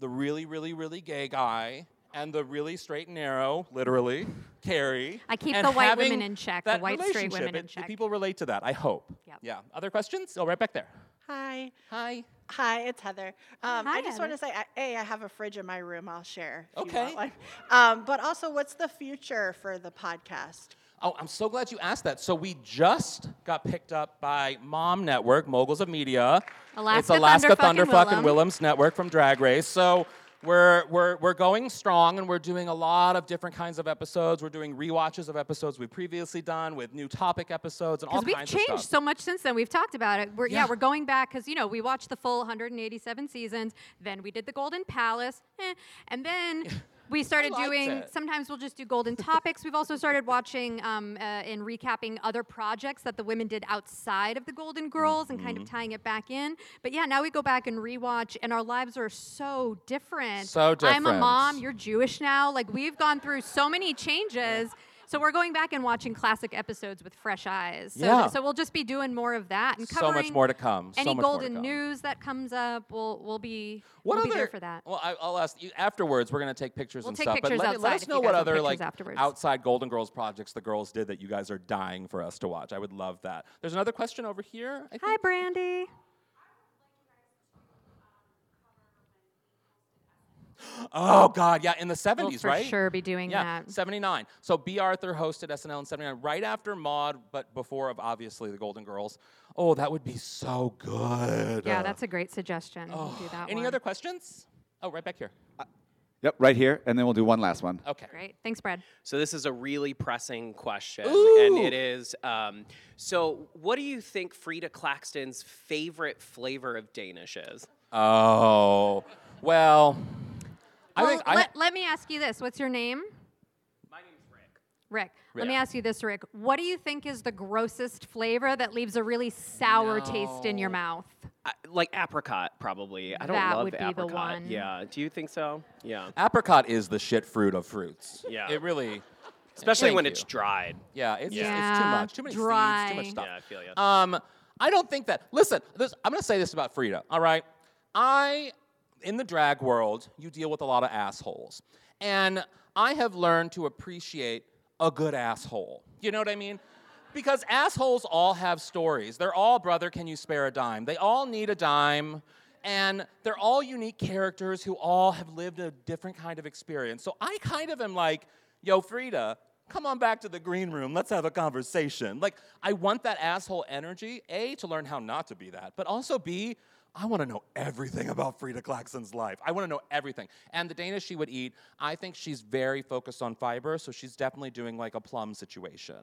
the really, really, really gay guy and the really straight and narrow, literally, Kerri. I keep the white women in check, the white straight women in It- check. People relate to that, I hope. Yep. Yeah. Other questions? Oh, right back there. Hi. Hi. Hi, it's Heather. Um, Hi, I just want to say, I, A, I have a fridge in my room. I'll share. Okay. Um, but also, what's the future for the podcast? Oh, I'm so glad you asked that. So we just got picked up by Mom Network, Moguls of Media. Alaska it's Alaska Thunder Thunderfuck and Willam. Willam's Network from Drag Race. So we're, we're, we're going strong and we're doing a lot of different kinds of episodes. We're doing rewatches of episodes we've previously done with new topic episodes and all because we've kinds changed so much since then. We've talked about it. We're, yeah. Yeah. we're going back because you know we watched the full 187 seasons. Then we did the Golden Palace, eh, and then we started doing. Sometimes we'll just do Golden Topics. We've also started watching um, uh, and recapping other projects that the women did outside of the Golden Girls and kind of Mhm. tying it back in. But yeah, now we go back and rewatch, and our lives are so different. So different. I'm a mom. You're Jewish now. Like we've gone through so many changes. So we're going back and watching classic episodes with fresh eyes. So, Yeah. so we'll just be doing more of that and So much more to come. So Any much more to golden come. news that comes up, we'll we'll be What we'll be other? there for that. Well, I, I'll ask you afterwards. We're gonna take pictures We'll and take stuff. pictures but let, let us know what other like afterwards. outside Golden Girls projects the girls did that you guys are dying for us to watch. I would love that. There's another question over here. Hi, Brandy. Oh God, yeah, in the 70s, We'll for right? sure be doing yeah, that. 79. So Bea Arthur hosted SNL in 79, right after Maude, but before of obviously the Golden Girls. Oh, that would be so good. Yeah, that's a great suggestion. we'll Oh, do that Any one. other questions? Oh, right back here. Yep, right here, and then we'll do one last one. Okay. Great. Thanks, Brad. So this is a really pressing question, Ooh. and it is. Um, so, what do you think Frieda Claxton's favorite flavor of Danish is? Oh, well, I Well, think I, let, let me ask you this. What's your name? My name's Rick. Rick. Let me Yeah. ask you this, Rick. What do you think is the grossest flavor that leaves a really sour taste in your mouth? I, like apricot, probably. I don't That love would be the apricot. one. Yeah. Do you think so? Yeah. apricot is the shit fruit of fruits. Yeah. It really. Especially Thank when you. it's dried. Yeah, it's, Yeah. Just, it's too much. Too many seeds, too much stuff. Yeah, I feel you. Um, I don't think that. Listen, this, I'm going to say this about Frieda. All right, I in the drag world, you deal with a lot of assholes, and I have learned to appreciate a good asshole. You know what I mean? Because assholes all have stories. They're all brother, can you spare a dime? They all need a dime. And they're all unique characters who all have lived a different kind of experience. So I kind of am like, yo, Frieda, come on back to the green room. Let's have a conversation. Like, I want that asshole energy, A, to learn how not to be that, but also B, I want to know everything about Frieda Claxton's life. I want to know everything. And the Danish she would eat, I think she's very focused on fiber, so she's definitely doing like a plum situation.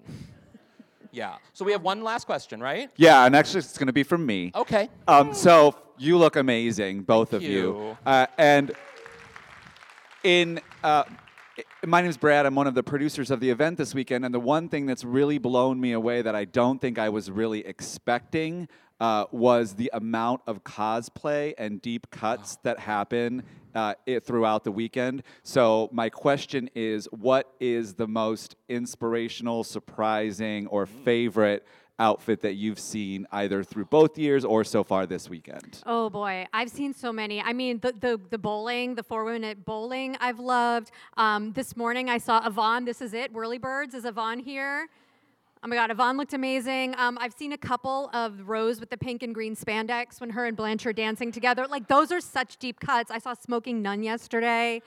yeah. So we have one last question, right? Yeah, and actually, it's going to be from me. Okay. Um, so you look amazing, both of you. you. Uh, and in uh, my name is Brad. I'm one of the producers of the event this weekend, and the one thing that's really blown me away that I don't think I was really expecting uh, was the amount of cosplay and deep cuts that happen uh, it, throughout the weekend. So my question is, what is the most inspirational, surprising, or favorite? outfit that you've seen either through both years or so far this weekend? Oh boy, I've seen so many. I mean, the the, the bowling, the four women at bowling, I've loved. Um, this morning I saw Yvonne. This is it. Whirly Birds is Yvonne here. Oh my God, Yvonne looked amazing. Um, I've seen a couple of Rose with the pink and green spandex when her and Blanche are dancing together. Like those are such deep cuts. I saw Smoking Nun yesterday.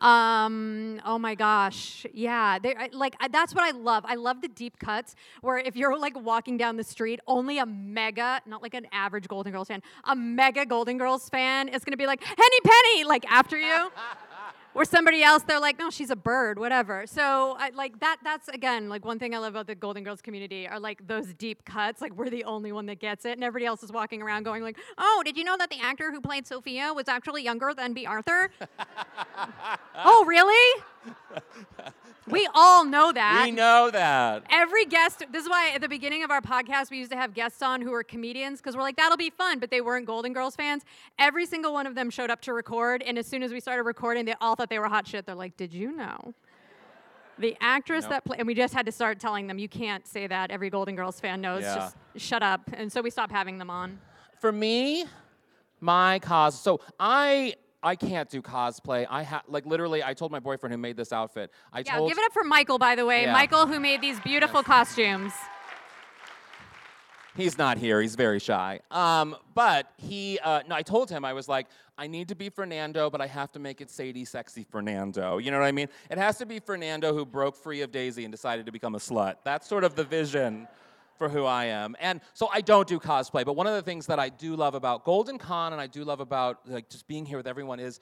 Um, oh my gosh, yeah, they like I- that's what I love. I love the deep cuts where if you're like walking down the street, only a mega, not like an average Golden Girls fan, a mega Golden Girls fan is gonna be like Henny Penny, like after you. Or somebody else, they're like, no, she's a bird, whatever. So, I, like that. That's again like one thing I love about the Golden Girls community are like those deep cuts. Like we're the only one that gets it, and everybody else is walking around going like, oh, did you know that the actor who played Sophia was actually younger than Bea Arthur? oh, really? We all know that. We know that. Every guest, this is why at the beginning of our podcast, we used to have guests on who were comedians because we're like, that'll be fun, but they weren't Golden Girls fans. Every single one of them showed up to record, and as soon as we started recording, they all thought they were hot shit. They're like, did you know? The actress Nope. that played, and we just had to start telling them, you can't say that. Every Golden Girls fan knows. Yeah. Just shut up. And so we stopped having them on. For me, my cos. So I I can't do cosplay. I have like literally. I told my boyfriend who made this outfit. I Yeah, told give it up for Michael, by the way. Yeah. Michael, who made these beautiful costumes. He's not here. He's very shy. Um, but he, uh, no, I told him I was like, I need to be Fernando, but I have to make it Sadie, sexy Fernando. You know what I mean? It has to be Fernando who broke free of Daisy and decided to become a slut. That's sort of the vision for who I am. And so I don't do cosplay. But one of the things that I do love about Golden Con and I do love about like just being here with everyone is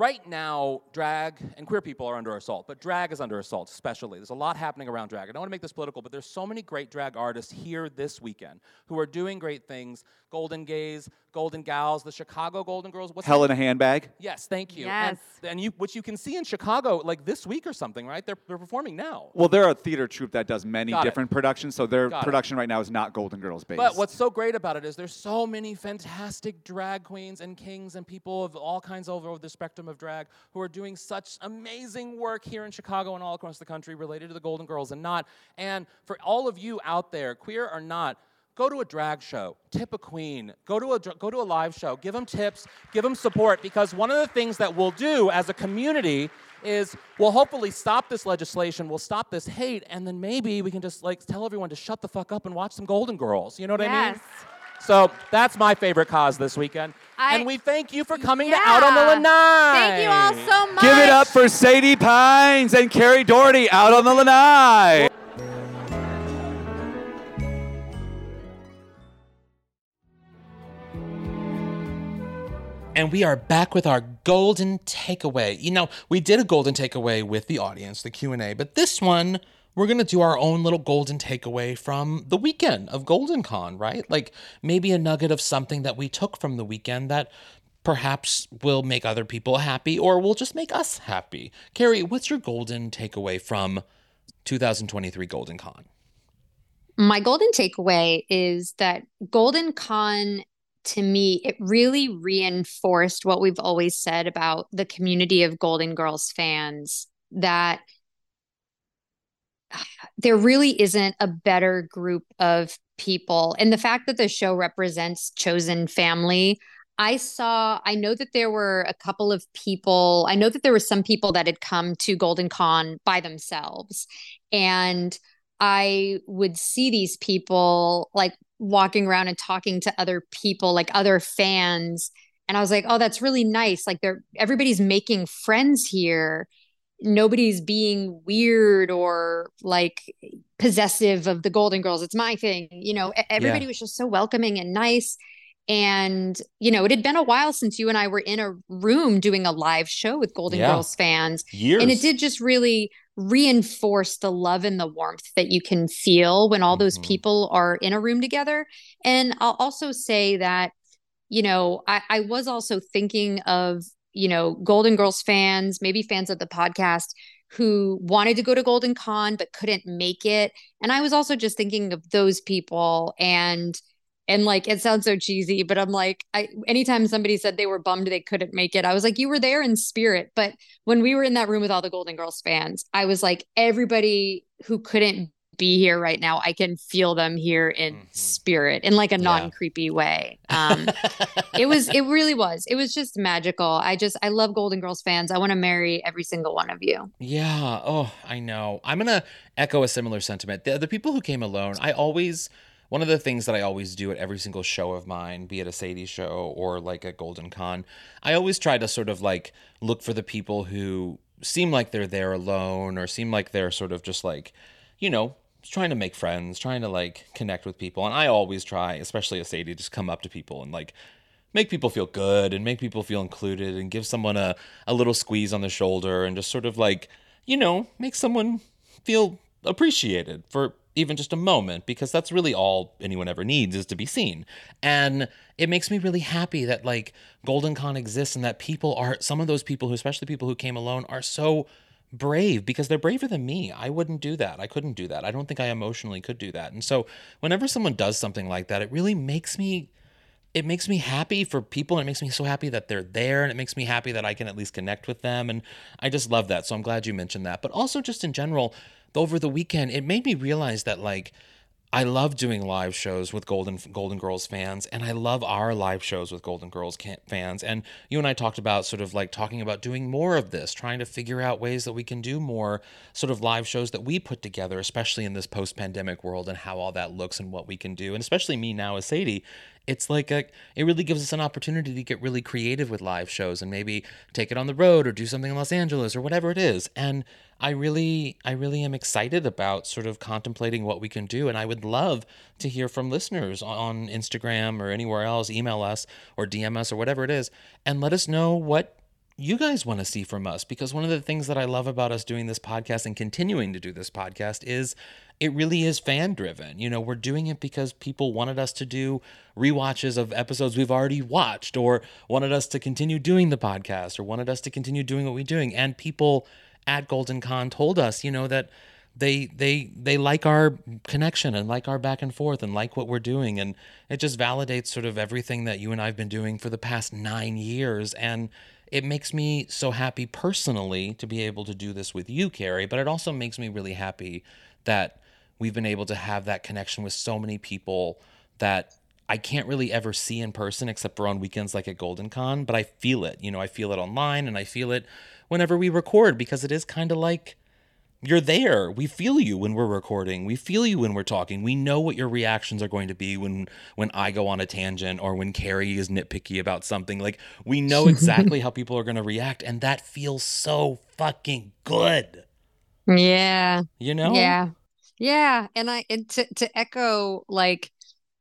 right now, drag and queer people are under assault, but drag is under assault, especially. There's a lot happening around drag. I don't want to make this political, but there's so many great drag artists here this weekend who are doing great things. Golden Gays, Golden Gals, the Chicago Golden Girls. What's Hell the- in a handbag. Yes, thank you. Yes. And, and you, which you can see in Chicago like this week or something, right? They're, they're performing now. Well, they're a theater troupe that does many Got it. different productions, so their Got it. production right now is not Golden Girls based. But what's so great about it is there's so many fantastic drag queens and kings and people of all kinds over the spectrum of drag who are doing such amazing work here in Chicago and all across the country related to the Golden Girls and not. And for all of you out there, queer or not, go to a drag show, tip a queen, go to a go to a live show, give them tips, give them support because one of the things that we'll do as a community is we'll hopefully stop this legislation, we'll stop this hate, and then maybe we can just like tell everyone to shut the fuck up and watch some Golden Girls. You know what I mean? Yes. So that's my favorite cause this weekend. I- and we thank you for coming to Out on the Lanai. Thank you all so much. Give it up for Sadie Pines and Kerri Doherty out on the lanai. And we are back with our golden takeaway. You know, we did a golden takeaway with the audience, the Q&A, but this one we're going to do our own little golden takeaway from the weekend of Golden Con, right? Like maybe a nugget of something that we took from the weekend that perhaps will make other people happy or will just make us happy. Kerri, what's your golden takeaway from 2023 Golden Con? My golden takeaway is that Golden Con to me, it really reinforced what we've always said about the community of Golden Girls fans that there really isn't a better group of people. And the fact that the show represents chosen family, I saw, I know that there were a couple of people, I know that there were some people that had come to Golden Con by themselves. And I would see these people like walking around and talking to other people, like other fans. And I was like, oh, that's really nice. Like they're everybody's making friends here nobody's being weird or like possessive of the golden girls it's my thing you know everybody yeah. was just so welcoming and nice and you know it had been a while since you and i were in a room doing a live show with golden yeah. girls fans Years. and it did just really reinforce the love and the warmth that you can feel when all mm-hmm. those people are in a room together and i'll also say that you know I, I was also thinking of you know, Golden Girls fans, maybe fans of the podcast who wanted to go to Golden Con but couldn't make it. And I was also just thinking of those people and and like it sounds so cheesy, but I'm like, I anytime somebody said they were bummed they couldn't make it, I was like, you were there in spirit. But when we were in that room with all the Golden Girls fans, I was like, everybody who couldn't be here right now. I can feel them here in mm-hmm. spirit in like a non creepy way. Um, it was, it really was. It was just magical. I just, I love Golden Girls fans. I want to marry every single one of you. Yeah. Oh, I know. I'm going to echo a similar sentiment. The, the people who came alone, I always, one of the things that I always do at every single show of mine, be it a Sadie show or like a Golden Con, I always try to sort of like look for the people who seem like they're there alone or seem like they're sort of just like, you know, trying to make friends, trying to like connect with people. And I always try, especially as Sadie, just come up to people and like make people feel good and make people feel included and give someone a, a little squeeze on the shoulder and just sort of like, you know, make someone feel appreciated for even just a moment because that's really all anyone ever needs is to be seen. And it makes me really happy that like Golden Con exists and that people are some of those people who especially people who came alone are so brave because they're braver than me. I wouldn't do that. I couldn't do that. I don't think I emotionally could do that. And so whenever someone does something like that, it really makes me it makes me happy for people and it makes me so happy that they're there and it makes me happy that I can at least connect with them and I just love that. So I'm glad you mentioned that. But also just in general, over the weekend, it made me realize that like I love doing live shows with Golden Golden Girls fans, and I love our live shows with Golden Girls fans. And you and I talked about sort of like talking about doing more of this, trying to figure out ways that we can do more sort of live shows that we put together, especially in this post-pandemic world, and how all that looks and what we can do. And especially me now as Sadie, it's like a it really gives us an opportunity to get really creative with live shows and maybe take it on the road or do something in Los Angeles or whatever it is. And I really, I really am excited about sort of contemplating what we can do. And I would love to hear from listeners on Instagram or anywhere else, email us or DM us or whatever it is, and let us know what you guys want to see from us. Because one of the things that I love about us doing this podcast and continuing to do this podcast is it really is fan driven. You know, we're doing it because people wanted us to do re-watches of episodes we've already watched or wanted us to continue doing the podcast or wanted us to continue doing what we're doing. And people at Golden Con told us, you know, that they they they like our connection and like our back and forth and like what we're doing and it just validates sort of everything that you and I've been doing for the past 9 years and it makes me so happy personally to be able to do this with you Kerri but it also makes me really happy that we've been able to have that connection with so many people that I can't really ever see in person except for on weekends like at Golden Con, but I feel it. You know, I feel it online and I feel it whenever we record because it is kind of like you're there. We feel you when we're recording. We feel you when we're talking. We know what your reactions are going to be when when I go on a tangent or when Kerri is nitpicky about something. Like we know exactly how people are going to react and that feels so fucking good. Yeah. You know? Yeah. Yeah, and I and to to echo like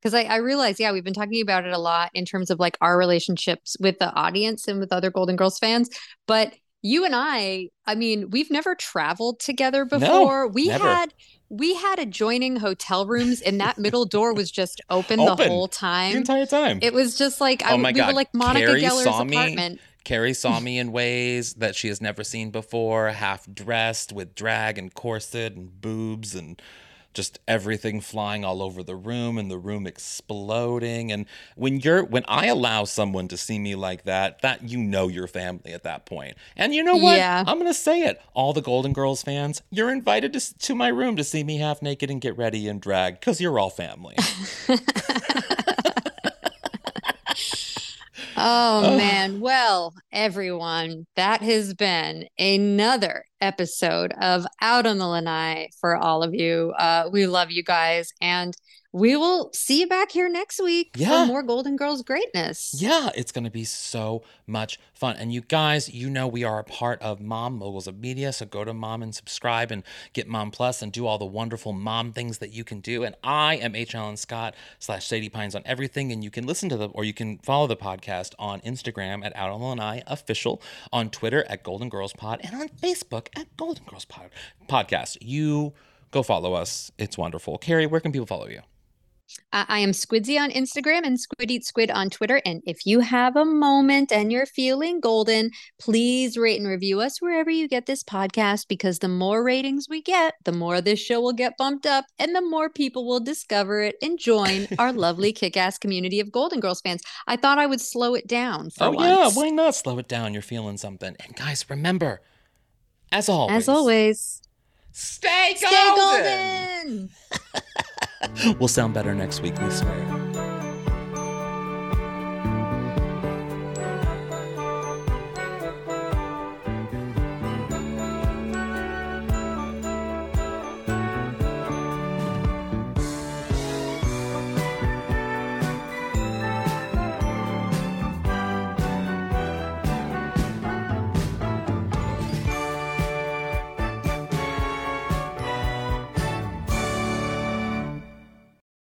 because I, I realize, yeah, we've been talking about it a lot in terms of like our relationships with the audience and with other Golden Girls fans. But you and I, I mean, we've never traveled together before. we never. had we had adjoining hotel rooms, and that middle door was just open, Open the whole time. the entire time. It was just like I, oh my we god! were like Monica Kerri Geller's apartment. Kerri saw me in ways that she has never seen before, half dressed with drag and corset and boobs and just everything flying all over the room and the room exploding. And when you're when I allow someone to see me like that, that you know your family at that point. And you know what? Yeah. I'm gonna say it. All the Golden Girls fans, you're invited to, to my room to see me half naked and get ready and drag because you're all family. Oh man. Well, everyone, that has been another episode of Out on the Lanai for all of you. Uh, we love you guys, and we will see you back here next week Yeah. for more Golden Girls greatness. Yeah, it's going to be so much fun. And you guys, you know, we are a part of Mom Moguls of Media. So go to Mom and subscribe and get Mom Plus and do all the wonderful mom things that you can do. And I am H. Alan Scott slash Sadie Pines on everything. And you can listen to the, or you can follow the podcast on Instagram at Out on Lanai Official, on Twitter at Golden Girls Pod, and on Facebook at Golden Girls Pod Podcast. You go follow us. It's wonderful. Kerri, where can people follow you? I, I am Squidsy on Instagram and Squid Eat Squid on Twitter. And if you have a moment and you're feeling golden, please rate and review us wherever you get this podcast because the more ratings we get, the more this show will get bumped up and the more people will discover it and join our lovely kick ass community of Golden Girls fans. I thought I would slow it down for oh, once. yeah. Why not slow it down? You're feeling something. And guys, remember, as always, As always, stay stay golden. We'll sound better next week, we swear.